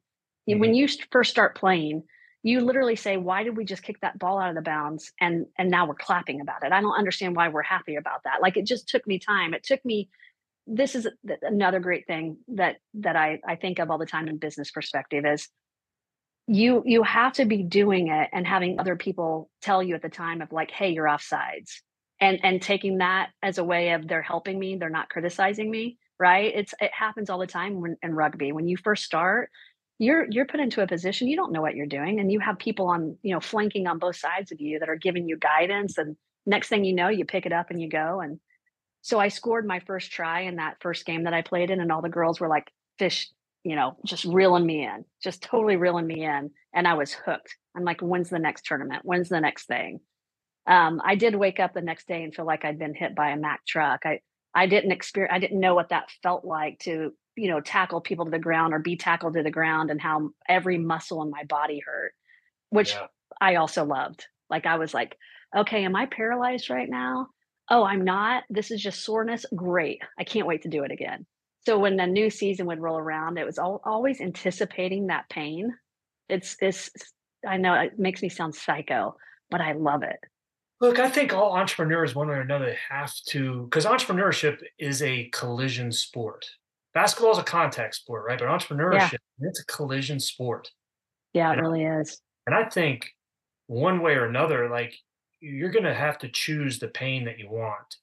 mm-hmm. when you first start playing you literally say why did we just kick that ball out of the bounds and and now we're clapping about it i don't understand why we're happy about that like it just took me time it took me this is another great thing that that i i think of all the time in business perspective is you you have to be doing it and having other people tell you at the time of like hey you're offsides and and taking that as a way of they're helping me they're not criticizing me right? It's it happens all the time when, in rugby when you first start you're you're put into a position you don't know what you're doing and you have people on you know flanking on both sides of you that are giving you guidance and next thing you know you pick it up and you go and so i scored my first try in that first game that i played in and all the girls were like fish you know just reeling me in just totally reeling me in and i was hooked i'm like when's the next tournament when's the next thing um, I did wake up the next day and feel like I'd been hit by a Mack truck. I I didn't experience I didn't know what that felt like to you know tackle people to the ground or be tackled to the ground and how every muscle in my body hurt, which yeah. I also loved. Like I was like, okay, am I paralyzed right now? Oh, I'm not. This is just soreness. Great. I can't wait to do it again. So when the new season would roll around, it was all, always anticipating that pain. It's it's I know it makes me sound psycho, but I love it. Look, I think all entrepreneurs, one way or another, have to, because entrepreneurship is a collision sport. Basketball is a contact sport, right? But entrepreneurship, yeah. it's a collision sport. Yeah, it really is. And I think one way or another, like you're going to have to choose the pain that you want.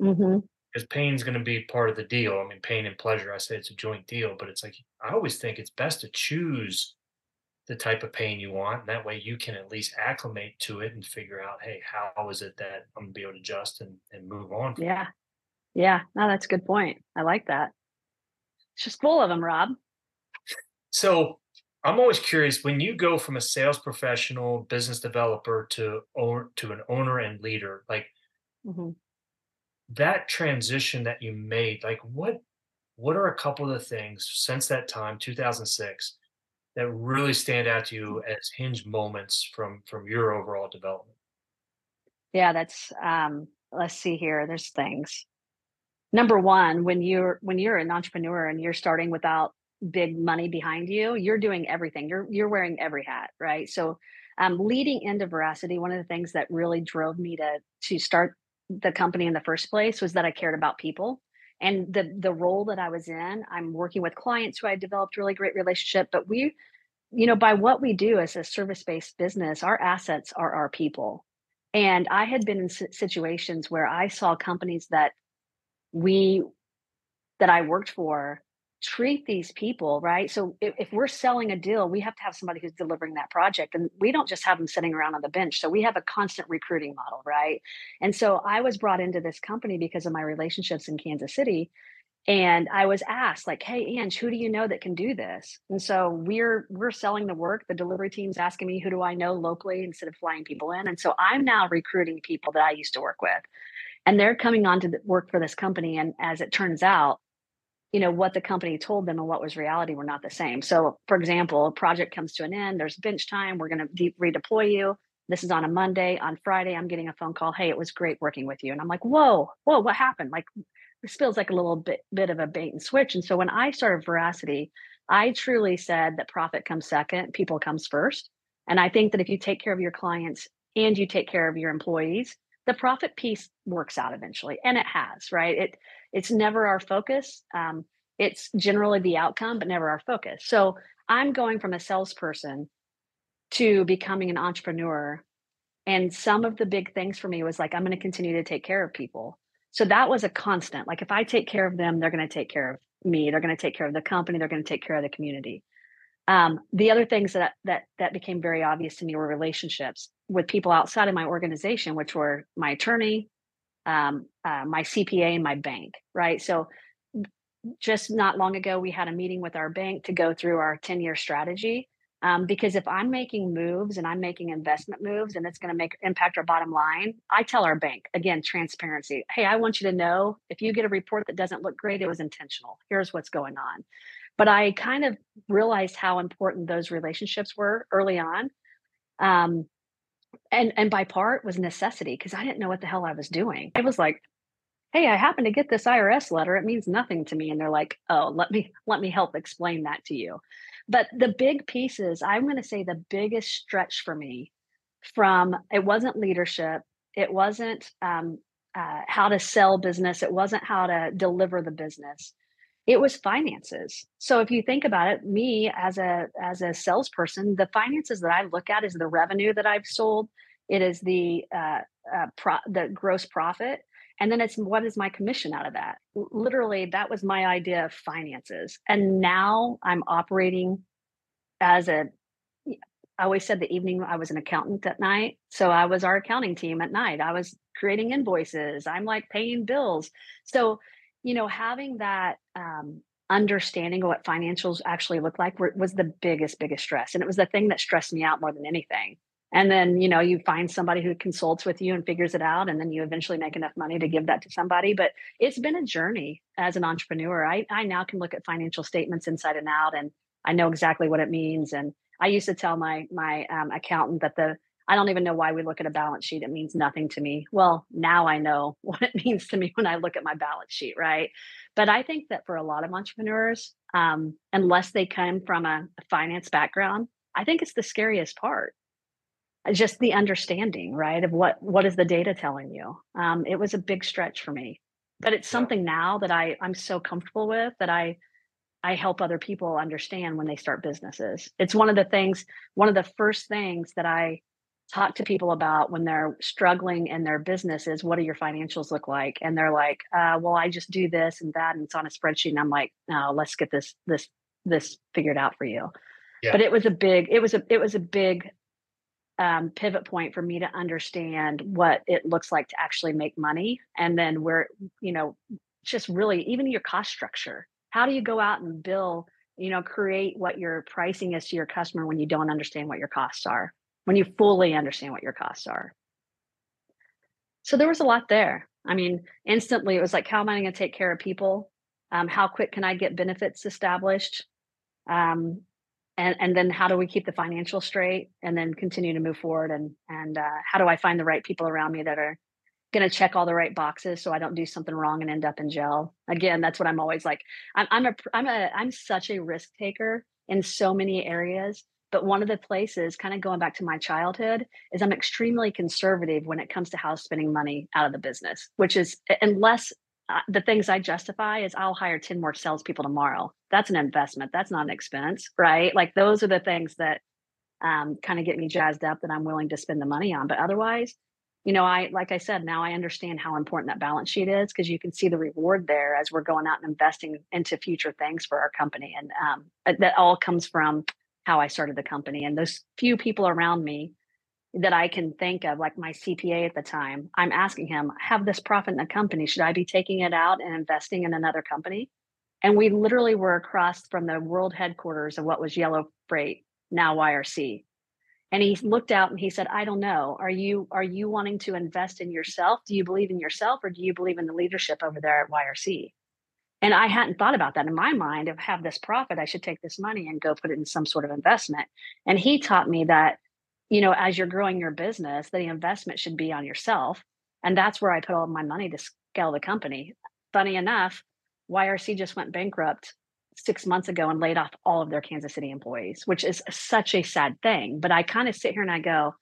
Mm-hmm. Because pain is going to be part of the deal. I mean, pain and pleasure, I say it's a joint deal, but it's like, I always think it's best to choose the type of pain you want. And that way you can at least acclimate to it and figure out, hey, how is it that I'm gonna be able to adjust and, and move on? Yeah. Yeah. No, that's a good point. I like that. It's just full of them, Rob. So I'm always curious when you go from a sales professional, business developer to to an owner and leader, like mm-hmm. that transition that you made, like what what are a couple of the things since that time, 2006, that really stand out to you as hinge moments from from your overall development? Yeah, that's um let's see here. There's things. Number one, when you're when you're an entrepreneur and you're starting without big money behind you, you're doing everything. You're you're wearing every hat, right? So um, leading into veracity, one of the things that really drove me to to start the company in the first place was that I cared about people and the the role that I was in. I'm working with clients who I developed really great relationship, but we, you know, by what we do as a service based business, our assets are our people. And I had been in situations where I saw companies that we that I worked for treat these people right? So if, if, we're selling a deal we have to have somebody who's delivering that project and we don't just have them sitting around on the bench. So we have a constant recruiting model right? And so i was brought into this company because of my relationships in kansas city and i was asked like hey ange who do you know that can do this? And so we're we're selling the work. The delivery team's asking me who do i know locally? instead of flying people in. And so i'm now recruiting people that i used to work with and they're coming on to work for this company and as it turns out you know what the company told them and what was reality were not the same. So for example a project comes to an end there's bench time we're going to de- redeploy you. This is on a monday on friday i'm getting a phone call hey it was great working with you. And i'm like whoa whoa what happened? Like this feels like a little bit bit of a bait and switch. And so when i started veracity i truly said that profit comes second people comes first. And i think that if you take care of your clients and you take care of your employees the profit piece works out eventually and it has right? It it's never our focus. Um, it's generally the outcome, but never our focus. So I'm going from a salesperson to becoming an entrepreneur. And some of the big things for me was like, I'm going to continue to take care of people. So that was a constant. Like, if I take care of them, they're going to take care of me. They're going to take care of the company. They're going to take care of the community. Um, the other things that that that became very obvious to me were relationships with people outside of my organization, which were my attorney, um, uh, my CPA and my bank, right? So just not long ago, we had a meeting with our bank to go through our 10 year strategy. Um, because if I'm making moves and I'm making investment moves and it's going to make impact our bottom line, I tell our bank again, transparency. Hey, I want you to know if you get a report that doesn't look great, it was intentional. Here's what's going on. But I kind of realized how important those relationships were early on. Um, and and by part was necessity because I didn't know what the hell I was doing. I was like, "Hey, I happen to get this IRS letter. It means nothing to me." And they're like, "Oh, let me let me help explain that to you." But the big pieces, I'm going to say the biggest stretch for me from it wasn't leadership, it wasn't um, uh, how to sell business, it wasn't how to deliver the business it was finances. So if you think about it me as a as a salesperson the finances that i look at is the revenue that i've sold. It is the uh, uh pro- the gross profit and then it's what is my commission out of that? Literally that was my idea of finances and now i'm operating as a i always said the evening i was an accountant at night so i was our accounting team at night. I was creating invoices. I'm like paying bills. So you know, having that um, understanding what financials actually look like were, was the biggest, biggest stress. And it was the thing that stressed me out more than anything. And then, you know, you find somebody who consults with you and figures it out, and then you eventually make enough money to give that to somebody. But it's been a journey as an entrepreneur. I, I now can look at financial statements inside and out, and I know exactly what it means. And I used to tell my my um, accountant that the I don't even know why we look at a balance sheet. It means nothing to me. Well, now I know what it means to me when I look at my balance sheet, right? But I think that for a lot of entrepreneurs, um, unless they come from a, a finance background, I think it's the scariest part. Just the understanding, right, of what what is the data telling you. Um, it was a big stretch for me, but it's something now that I I'm so comfortable with that I I help other people understand when they start businesses. It's one of the things, one of the first things that I talk to people about when they're struggling in their businesses what do your financials look like? And they're like uh, well i just do this and that and it's on a spreadsheet. And i'm like no let's get this this this figured out for you. Yeah. but it was a big it was a it was a big um, pivot point for me to understand what it looks like to actually make money and then where you know just really even your cost structure. How do you go out and bill you know create what your pricing is to your customer when you don't understand what your costs are when you fully understand what your costs are. So there was a lot there. I mean, instantly it was like, how am I going to take care of people? Um, how quick can I get benefits established? Um, and and then how do we keep the financial straight and then continue to move forward and and uh, how do I find the right people around me that are going to check all the right boxes so I don't do something wrong and end up in jail. Again, that's what I'm always like. I'm, I'm a I'm a I'm such a risk taker in so many areas. But one of the places, kind of going back to my childhood, is I'm extremely conservative when it comes to how spending money out of the business, which is unless uh, the things I justify is I'll hire 10 more salespeople tomorrow. That's an investment. That's not an expense, right? Like those are the things that um, kind of get me jazzed up that I'm willing to spend the money on. But otherwise, you know, I, like I said, now I understand how important that balance sheet is because you can see the reward there as we're going out and investing into future things for our company. And um, that all comes from how I started the company. And those few people around me that I can think of, like my CPA at the time, I'm asking him, have this profit in the company. Should I be taking it out and investing in another company? And we literally were across from the world headquarters of what was Yellow Freight, now YRC. And he looked out and he said, I don't know. Are you are you wanting to invest in yourself? Do you believe in yourself or do you believe in the leadership over there at YRC? And I hadn't thought about that in my mind of have this profit, I should take this money and go put it in some sort of investment. And he taught me that you know, as you're growing your business, the investment should be on yourself. And that's where I put all of my money to scale the company. Funny enough, YRC just went bankrupt six months ago and laid off all of their Kansas City employees, which is such a sad thing. But I kind of sit here and I go,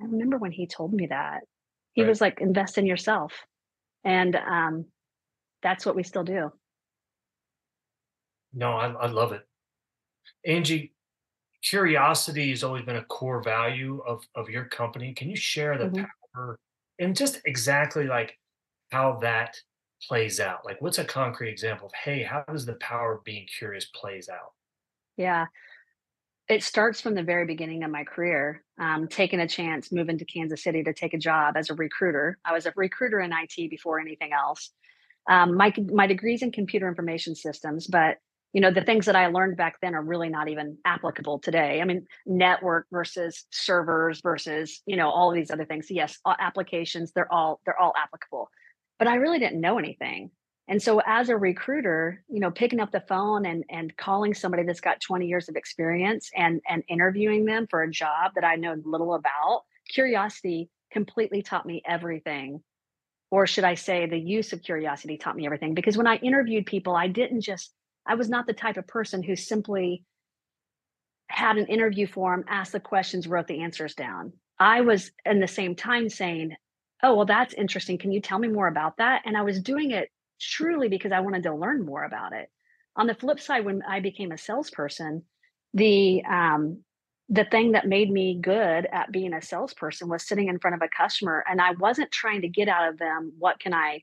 I remember when he told me that. He right. was like, invest in yourself. And um, that's what we still do. No, I, I love it. Angi, curiosity has always been a core value of of your company. Can you share the mm-hmm. power and just exactly like how that plays out? Like what's a concrete example of hey, how does the power of being curious plays out? Yeah. It starts from the very beginning of my career, um, taking a chance, moving to Kansas City to take a job as a recruiter. I was a recruiter in IT before anything else. Um, my my degrees in computer information systems, but you know the things that i learned back then are really not even applicable today. I mean network versus servers versus you know all of these other things. Yes applications they're all they're all applicable but i really didn't know anything. And so as a recruiter you know picking up the phone and and calling somebody that's got 20 years of experience and and interviewing them for a job that i know little about curiosity completely taught me everything. Or should i say the use of curiosity taught me everything because when i interviewed people i didn't just I was not the type of person who simply had an interview form, asked the questions, wrote the answers down. I was in the same time saying, Oh, well, that's interesting. Can you tell me more about that? And I was doing it truly because I wanted to learn more about it. On the flip side, when I became a salesperson, the um, the thing that made me good at being a salesperson was sitting in front of a customer and I wasn't trying to get out of them what can I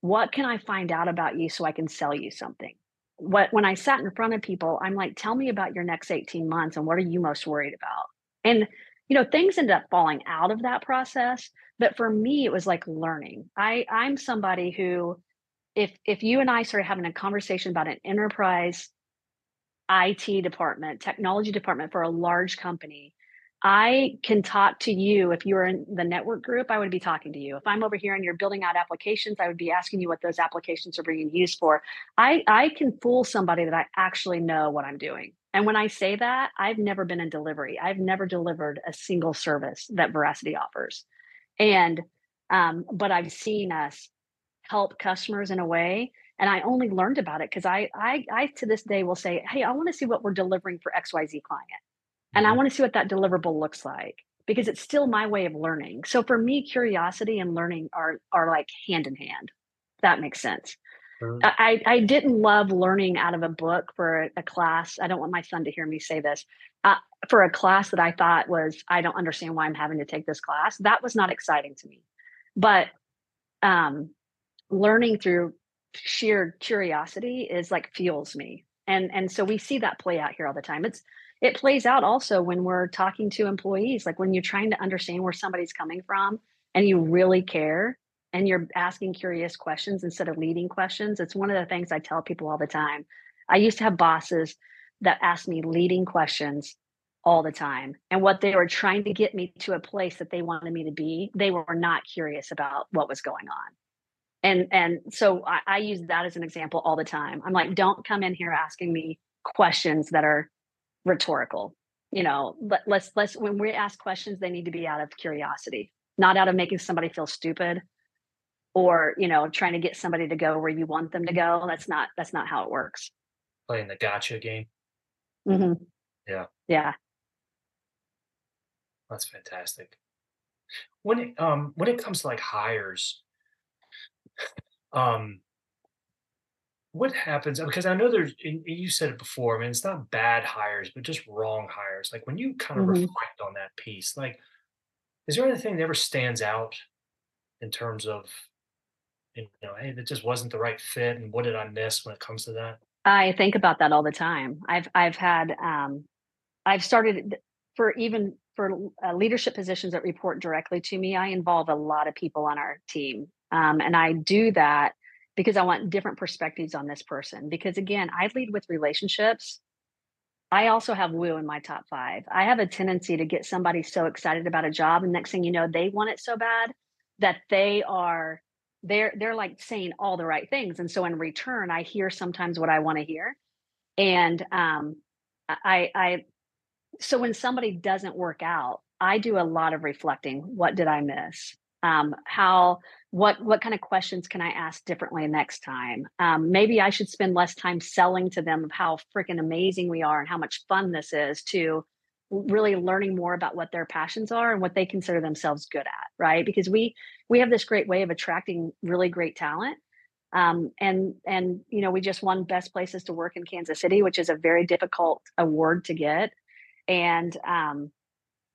what can I find out about you so I can sell you something what when I sat in front of people, I'm like, tell me about your next 18 months and what are you most worried about? And you know, things ended up falling out of that process. But for me, it was like learning. I I'm somebody who if if you and I started having a conversation about an enterprise IT department, technology department for a large company, I can talk to you. If you're in the network group, I would be talking to you. If I'm over here and you're building out applications, I would be asking you what those applications are being used for. I, I can fool somebody that I actually know what I'm doing. And when I say that, I've never been in delivery. I've never delivered a single service that Veracity offers. And, um, but I've seen us help customers in a way and I only learned about it because I, I, I to this day will say, hey, I want to see what we're delivering for XYZ client and I mm-hmm. want to see what that deliverable looks like because it's still my way of learning. So for me, curiosity and learning are are like hand in hand. That makes sense. Mm-hmm. I, I didn't love learning out of a book for a, a, class. I don't want my son to hear me say this. Uh, for a class that I thought was, I don't understand why I'm having to take this class. That was not exciting to me. But um, learning through sheer curiosity is like fuels me. And and so we see that play out here all the time. It's it plays out also when we're talking to employees like when you're trying to understand where somebody's coming from and you really care and you're asking curious questions instead of leading questions it's one of the things i tell people all the time. I used to have bosses that asked me leading questions all the time and what they were trying to get me to a place that they wanted me to be they were not curious about what was going on. And and so I, I use that as an example all the time. I'm like don't come in here asking me questions that are rhetorical you know let, let's let's when we ask questions they need to be out of curiosity not out of making somebody feel stupid or you know trying to get somebody to go where you want them to go that's not that's not how it works Playing the gotcha game. hmm Yeah. yeah That's fantastic. When it um when it comes to like hires, um what happens because I know there's you said it before, I mean it's not bad hires, but just wrong hires. Like when you kind of hmm reflect on that piece, like is there anything that ever stands out in terms of you know, hey, that just wasn't the right fit and what did I miss when it comes to that? i think about that all the time i've i've had um i've started for even for uh, leadership positions that report directly to me i involve a lot of people on our team um, and i do that because i want different perspectives on this person because again i lead with relationships. I also have woo in my top five. I have a tendency to get somebody so excited about a job and next thing you know they want it so bad that they are they're they're like saying all the right things and so in return i hear sometimes what i want to hear. And um i i so when somebody doesn't work out i do a lot of reflecting what did i miss um how what what kind of questions can i ask differently next time? Um maybe i should spend less time selling to them of how freaking amazing we are and how much fun this is to really learning more about what their passions are and what they consider themselves good at right? Because we we have this great way of attracting really great talent um, and and you know we just won best places to work in kansas city which is a very difficult award to get and um,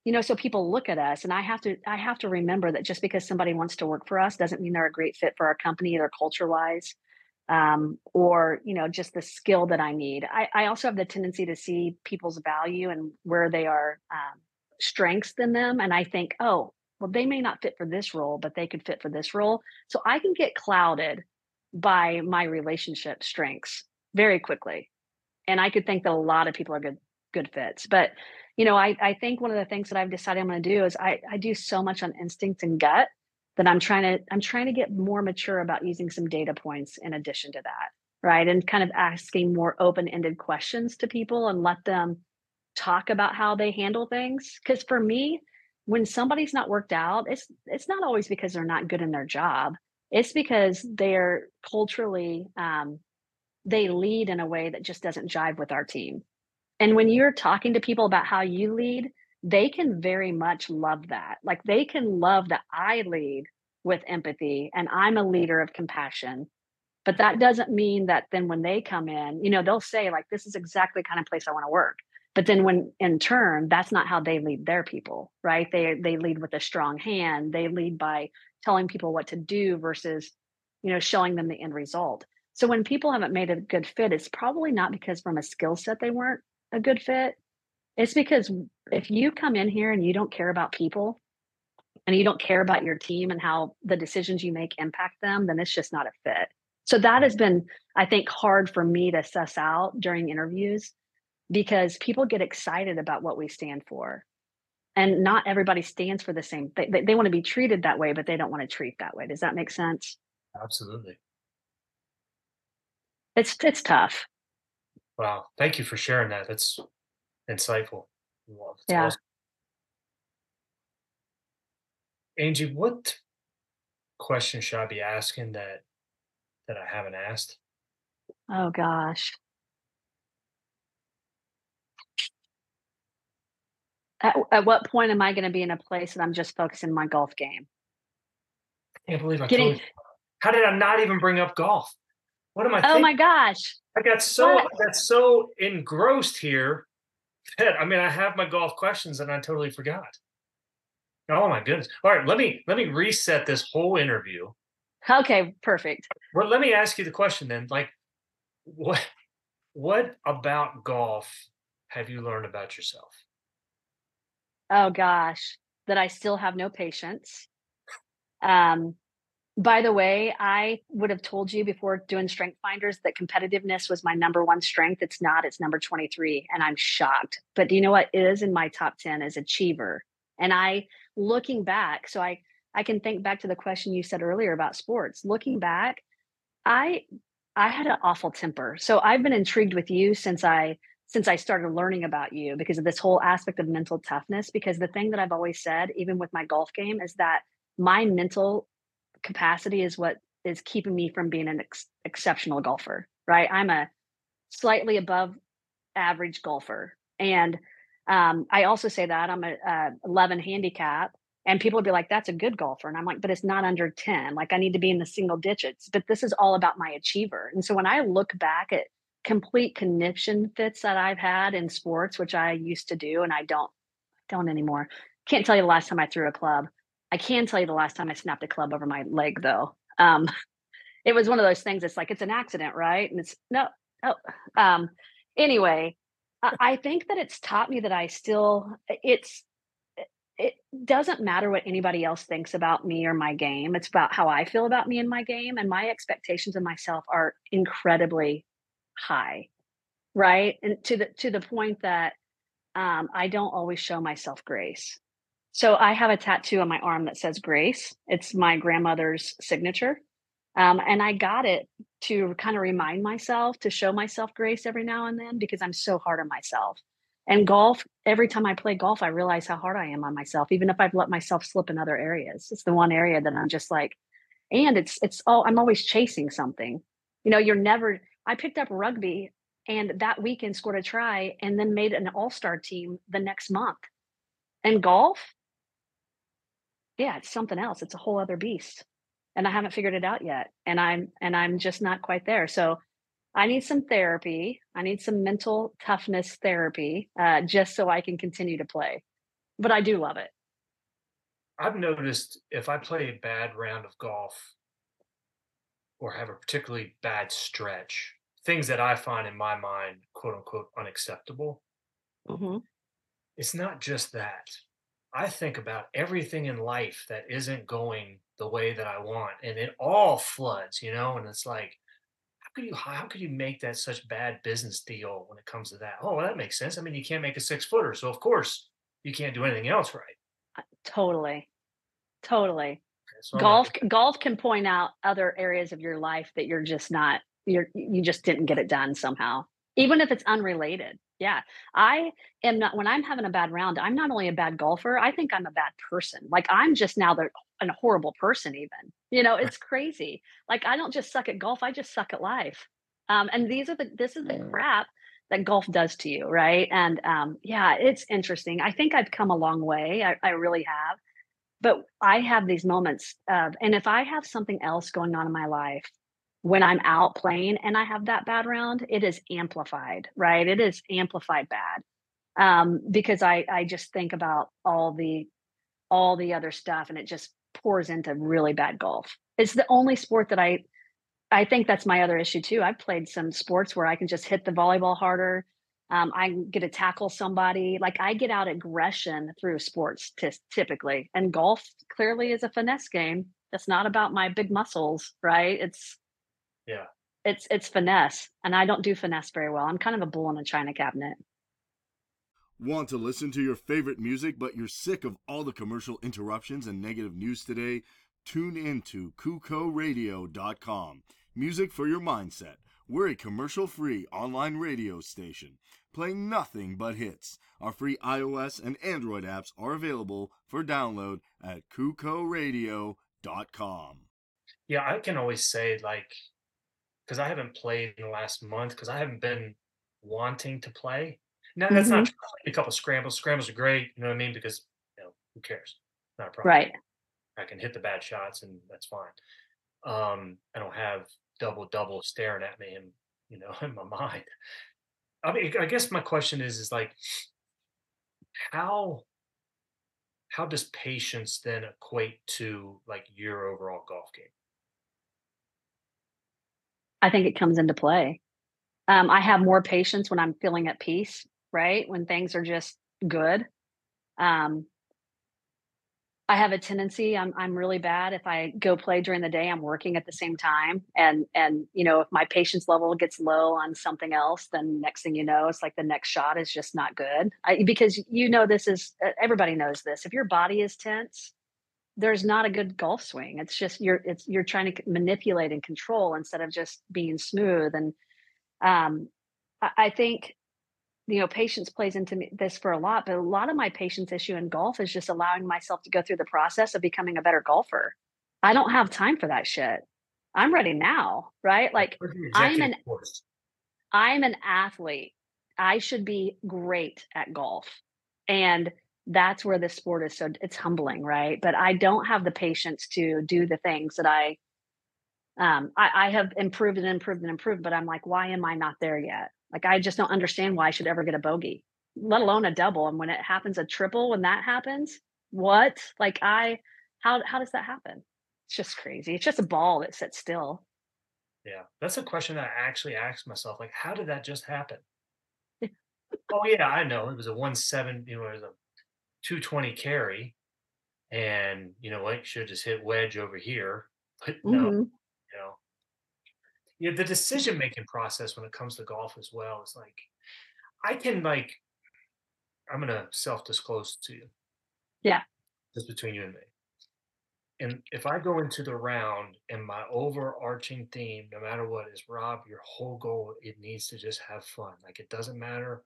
you know so people look at us and i have to i have to remember that just because somebody wants to work for us doesn't mean they're a great fit for our company either culture wise um, or you know just the skill that i need. I, I also have the tendency to see people's value and where they are um, strengths than them and i think oh well they may not fit for this role but they could fit for this role. So i can get clouded by my relationship strengths very quickly and i could think that a lot of people are good good fits but you know i, I think one of the things that i've decided i'm going to do is I, I do so much on instinct and gut that i'm trying to i'm trying to get more mature about using some data points in addition to that right? And kind of asking more open-ended questions to people and let them talk about how they handle things. Because for me when somebody's not worked out it's it's not always because they're not good in their job. It's because they're culturally um, they lead in a way that just doesn't jive with our team and when you're talking to people about how you lead they can very much love that. Like they can love that i lead with empathy and i'm a leader of compassion. But that doesn't mean that then when they come in you know they'll say like this is exactly the kind of place i want to work. But then when in turn that's not how they lead their people right? They they lead with a strong hand. They lead by telling people what to do versus you know showing them the end result. So when people haven't made a good fit it's probably not because from a skill set they weren't a good fit it's because if you come in here and you don't care about people and you don't care about your team and how the decisions you make impact them then it's just not a fit. So that has been i think hard for me to suss out during interviews because people get excited about what we stand for. And not everybody stands for the same they, they, they want to be treated that way but they don't want to treat that way. Does that make sense? Absolutely. it's it's tough Wow. Thank you for sharing that. That's insightful. Wow, that's Yeah. awesome. Angi, what question should I be asking that that I haven't asked? oh gosh at, at what point am i going to be in a place that i'm just focusing my golf game I can't believe I Getting- totally How did I not even bring up golf? What am I oh thinking? my gosh I got so What? I got so engrossed here that I mean I have my golf questions and I totally forgot. Oh my goodness. All right, let me let me reset this whole interview. okay perfect Well, let me ask you the question then. Like what what about golf have you learned about yourself? Oh gosh, that I still have no patience. Um, by the way, I would have told you before doing Strength Finders that competitiveness was my number one strength. It's not, it's number 23, and I'm shocked. But do you know what is in my top 10 is achiever. And I looking back, so I I can think back to the question you said earlier about sports. Looking back, I I had an awful temper. So I've been intrigued with you since I since I started learning about you because of this whole aspect of mental toughness. Because the thing that I've always said, even with my golf game, is that my mental capacity is what is keeping me from being an ex- exceptional golfer, right? I'm a slightly above average golfer. And um, I also say that I'm a, a 11 handicap and people would be like, that's a good golfer. And I'm like, but it's not under 10. Like I need to be in the single digits. But this is all about my achiever. And so when I look back at complete conniption fits that I've had in sports, which I used to do and I don't don't anymore. Can't tell you the last time I threw a club. I can tell you the last time I snapped a club over my leg though. Um, it was one of those things. It's like it's an accident, right? And it's no, oh. Um, anyway, I, I think that it's taught me that I still it's it doesn't matter what anybody else thinks about me or my game. It's about how I feel about me and my game. And my expectations of myself are incredibly high. Right. And to the to the point that um, I don't always show myself grace. So I have a tattoo on my arm that says grace. It's my grandmother's signature. Um, and I got it to kind of remind myself to show myself grace every now and then because I'm so hard on myself. And golf, every time I play golf, I realize how hard I am on myself, even if I've let myself slip in other areas. It's the one area that I'm just like, and it's it's all I'm always chasing something. You know, you're never I picked up rugby and that weekend scored a try and then made an all-star team the next month. And golf, yeah, it's something else. It's a whole other beast. And I haven't figured it out yet. And I'm and I'm just not quite there. So I need some therapy. I need some mental toughness therapy uh, just so I can continue to play. But I do love it. I've noticed if I play a bad round of golf or have a particularly bad stretch, things that I find in my mind, quote unquote, unacceptable, Mm-hmm. it's not just that. I think about everything in life that isn't going the way that I want, and it all floods, you know. And it's like, how could you how could you make that such bad business deal when it comes to that? Oh, well, that makes sense. I mean, you can't make a six footer, so of course you can't do anything else right. Uh, Totally. Totally. So golf golf can point out other areas of your life that you're just not you're you just didn't get it done somehow even if it's unrelated yeah i am not when i'm having a bad round i'm not only a bad golfer i think i'm a bad person like i'm just now the an horrible person even you know it's crazy like i don't just suck at golf i just suck at life um and these are the this is the crap that golf does to you right and um yeah it's interesting i think i've come a long way i, I really have but I have these moments of, and if I have something else going on in my life when I'm out playing and I have that bad round, it is amplified, right? It is amplified bad um, because I I just think about all the all the other stuff and it just pours into really bad golf. It's the only sport that I I think that's my other issue too. I've played some sports where I can just hit the volleyball harder. Um, I get to tackle somebody. Like I get out aggression through sports t- typically, and golf clearly is a finesse game. It's not about my big muscles, right? It's Yeah. it's it's finesse, and I don't do finesse very well. I'm kind of a bull in a china cabinet. Want to listen to your favorite music, but you're sick of all the commercial interruptions and negative news today? Tune in to KukoRadio.com. Music for your mindset. We're a commercial free online radio station playing nothing but hits. Our free iOS and Android apps are available for download at KukoRadio.com. Yeah, I can always say like because I haven't played in the last month because I haven't been wanting to play. Now that's not true. I a couple scrambles. Scrambles are great, you know what I mean? Because you know, who cares? Not a problem. Right. I can hit the bad shots and that's fine. Um, I don't have double double staring at me and you know in my mind. I mean, I guess my question is is like how how does patience then equate to like your overall golf game? I think it comes into play. Um, I have more patience when I'm feeling at peace, right? When things are just good. Um, I have a tendency. I'm I'm really bad if I go play during the day. I'm working at the same time, and and you know if my patience level gets low on something else, then next thing you know, it's like the next shot is just not good. I, because you know this is everybody knows this. If your body is tense, there's not a good golf swing. It's just you're it's you're trying to manipulate and control instead of just being smooth. And um, I, I think you know patience plays into me, this for a lot, but a lot of my patience issue in golf is just allowing myself to go through the process of becoming a better golfer. I don't have time for that shit. I'm ready now, right? Like I'm an course. I'm an athlete. I should be great at golf. And that's where this sport is so it's humbling, right? But I don't have the patience to do the things that I um I, I have improved and improved and improved, but I'm like, why am I not there yet? Like I just don't understand why I should ever get a bogey, let alone a double. And when it happens a triple, when that happens, what? Like I how how does that happen? It's just crazy. It's just a ball that sits still. Yeah. That's a question that I actually asked myself. Like, how did that just happen? oh yeah, I know. It was a one seven, you know, it was a 220 carry. And you know what? Should just hit wedge over here. But no, mm-hmm. you know. Yeah, the decision making process when it comes to golf as well is like I can like I'm gonna self-disclose to you. Yeah. Just between you and me. And if I go into the round and my overarching theme, no matter what, is Rob, your whole goal, it needs to just have fun. Like it doesn't matter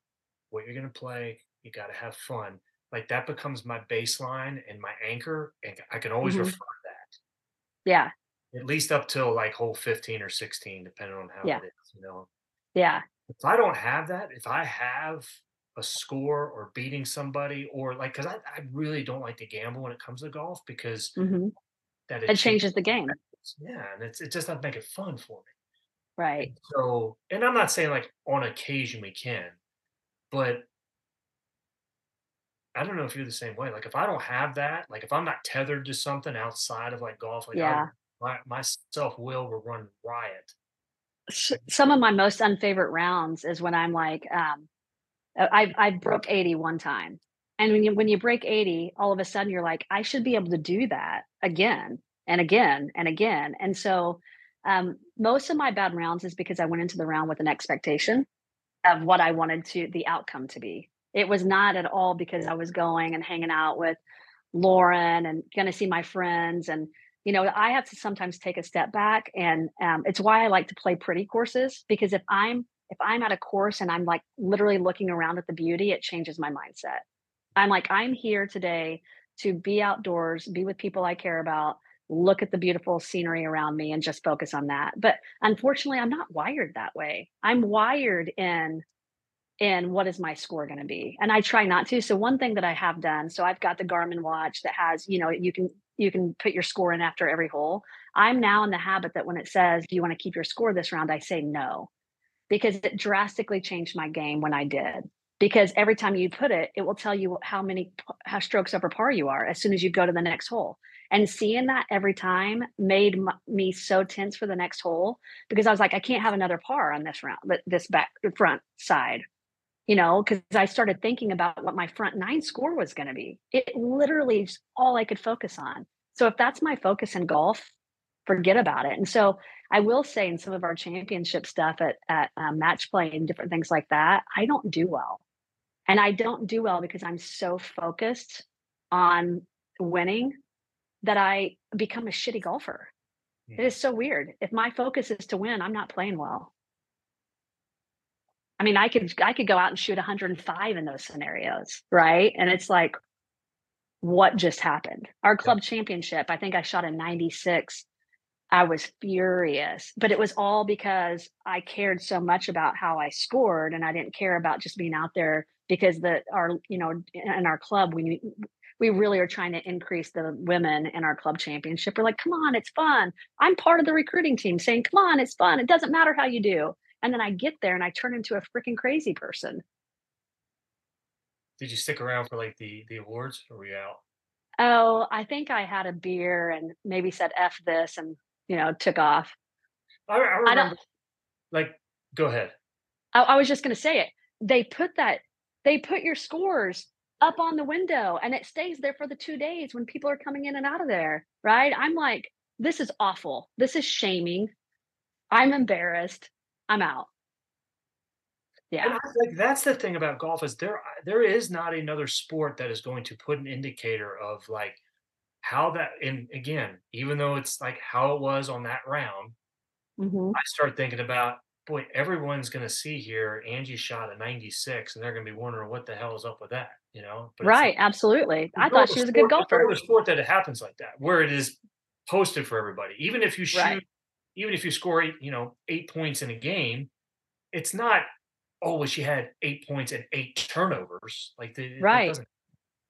what you're gonna play, you gotta have fun like that becomes my baseline and my anchor and i can always mm-hmm. refer that. Yeah. At least up till like hole 15 or 16 depending on how yeah. it is you know? Yeah. If i don't have that if i have a score or beating somebody or like because I, I really don't like to gamble when it comes to golf because mm-hmm. that it, it changes the game. yeah and it's it just not make it fun for me. Right. And so and i'm not saying like on occasion we can but I don't know if you're the same way. Like if I don't have that, like if I'm not tethered to something outside of like golf, like yeah. my my self will will run riot. Some of my most unfavorite rounds is when I'm like, um, I I broke 80 one time, and when you when you break 80, all of a sudden you're like, I should be able to do that again and again and again. And so, um, most of my bad rounds is because I went into the round with an expectation of what I wanted to the outcome to be. It was not at all because I was going and hanging out with Lauren and going to see my friends. And, you know, I have to sometimes take a step back. And um, it's why I like to play pretty courses because if I'm, if I'm at a course and I'm like literally looking around at the beauty, it changes my mindset. I'm like, I'm here today to be outdoors, be with people I care about, look at the beautiful scenery around me and just focus on that. But unfortunately, I'm not wired that way. I'm wired in and what is my score going to be? And i try not to so one thing that i have done so i've got the garmin watch that has you know you can you can put your score in after every hole. I'm now in the habit that when it says do you want to keep your score this round? I say no because it drastically changed my game when i did. Because every time you put it it will tell you how many how strokes over par you are as soon as you go to the next hole. And seeing that every time made me so tense for the next hole because i was like i can't have another par on this round this back front side you know, because I started thinking about what my front nine score was going to be. It literally is all I could focus on. So if that's my focus in golf, forget about it. And so I will say in some of our championship stuff at, at um, match play and different things like that, I don't do well. And I don't do well because I'm so focused on winning that I become a shitty golfer. It is so weird. If my focus is to win, I'm not playing well. I mean, I could I could go out and shoot 105 in those scenarios, right? And it's like, what just happened? Our club championship, I think I shot a 96. I was furious, but it was all because I cared so much about how I scored, and I didn't care about just being out there because the our you know in our club we we really are trying to increase the women in our club championship. We're like, come on, it's fun. I'm part of the recruiting team saying, come on, it's fun. It doesn't matter how you do. And then I get there and I turn into a freaking crazy person. Did you stick around for like the the awards or were you out? Oh, I think I had a beer and maybe said F this and you know, took off. I, I remember I don't, like go ahead. I, I was just gonna say it. They put that they put your scores up on the window and it stays there for the two days when people are coming in and out of there. Right. I'm like, this is awful. This is shaming. I'm embarrassed. I'm out. Yeah. like that's the thing about golf is there there is not another sport that is going to put an indicator of like how that and again, even though it's like how it was on that round, Mhm. I start thinking about boy, everyone's gonna see here Angi shot a 96 and they're gonna be wondering what the hell is up with that, you know? But it's Right, absolutely. I thought she was a good sport- there's no golfer. other sport that it happens like that, where it is posted for everybody. Even if you shoot, Right. Even if you score eight, you know, eight points in a game, it's not. Oh, well, she had eight points and eight turnovers. Like the Right. doesn't-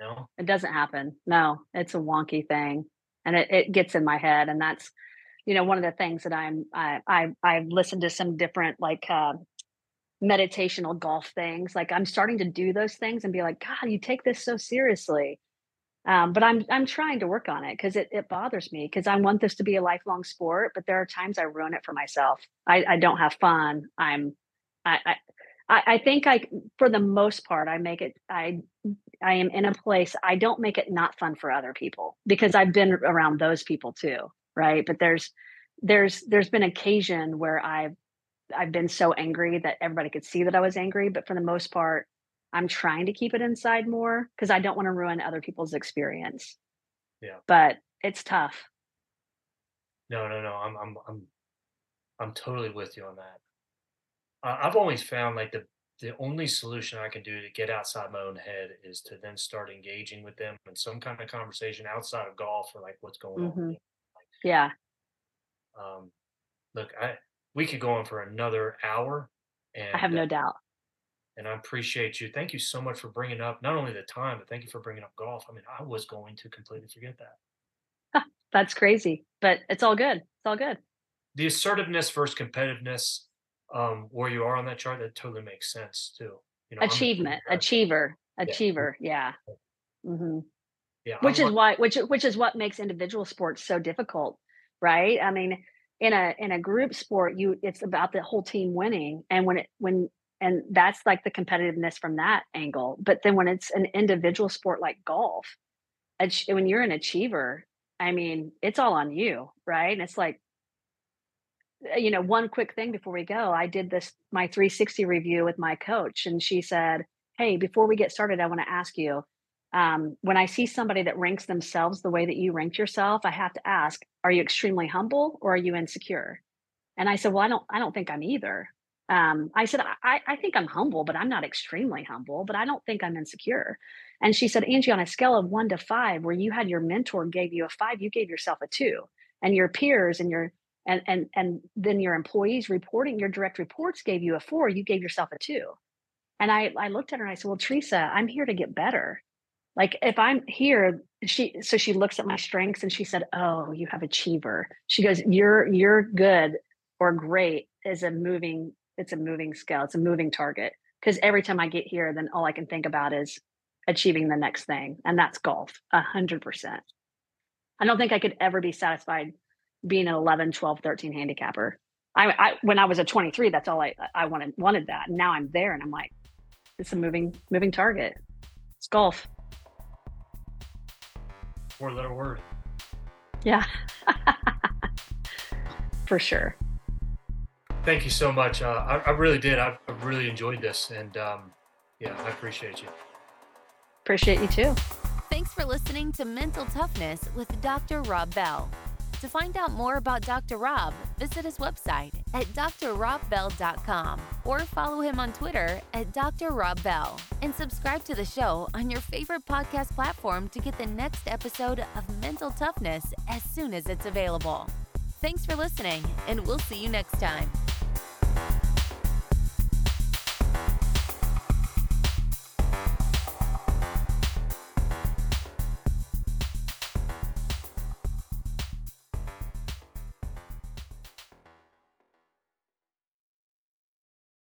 You know, It doesn't happen. No, it's a wonky thing, and it, it gets in my head, and that's, you know, one of the things that I'm I I I've listened to some different like uh, meditational golf things. Like I'm starting to do those things and be like, God, you take this so seriously. Um, but I'm I'm trying to work on it because it it bothers me because I want this to be a lifelong sport, but there are times I ruin it for myself. I, I don't have fun. I'm I, I I think I for the most part I make it I I am in a place I don't make it not fun for other people because I've been around those people too, right? But there's there's there's been occasion where I've I've been so angry that everybody could see that I was angry, but for the most part I'm trying to keep it inside more because I don't want to ruin other people's experience. Yeah. But it's tough. no, no, no. I'm, I'm, I'm, I'm totally with you on that. Uh, I've always found like the the only solution I can do to get outside my own head is to then start engaging with them in some kind of conversation outside of golf or like what's going on. Mhm. Yeah. Um, look, I we could go on for another hour, and I have no doubt. And I appreciate you. Thank you so much for bringing up not only the time, but thank you for bringing up golf. I mean, I was going to completely forget that. That's crazy, but it's all good. It's all good. The assertiveness versus competitiveness, um, where you are on that chart, that totally makes sense too. You know, Achievement, achiever, achiever. Yeah. hmm Yeah, which I'm is why which which is what makes individual sports so difficult right i mean in a in a group sport you it's about the whole team winning and when it when and that's like the competitiveness from that angle but then when it's an individual sport like golf when you're an achiever i mean it's all on you right and it's like uh, you know one quick thing before we go i did this my 360 review with my coach and she said hey before we get started i want to ask you um, when I see somebody that ranks themselves the way that you ranked yourself, I have to ask, are you extremely humble or are you insecure? And I said, well, I don't, I don't think I'm either. Um, I said, I, I think I'm humble, but I'm not extremely humble, but I don't think I'm insecure. And she said, Angi, on a scale of one to five, where you had your mentor gave you a five, you gave yourself a two, and your peers and your and and and then your employees reporting your direct reports gave you a four, you gave yourself a two. And I I looked at her and I said, well, Teresa, I'm here to get better like if i'm here she so she looks at my strengths and she said oh you have achiever she goes you're you're good or great is a moving it's a moving scale it's a moving target because every time i get here then all i can think about is achieving the next thing and that's golf a hundred percent i don't think i could ever be satisfied being an 11 12 13 handicapper I, I when i was a 23 that's all i i wanted wanted that and now i'm there and i'm like it's a moving moving target it's golf four letter word. Yeah. For sure. Thank you so much. Uh, I, I really did. I, I really enjoyed this, and um, yeah, I appreciate you. Appreciate you too. Thanks for listening to Mental Toughness with Dr. Rob Bell. To find out more about Dr. Rob, visit his website at drrobbell.com or follow him on Twitter at Dr. Rob Bell and subscribe to the show on your favorite podcast platform to get the next episode of Mental Toughness as soon as it's available. Thanks for listening, and we'll see you next time.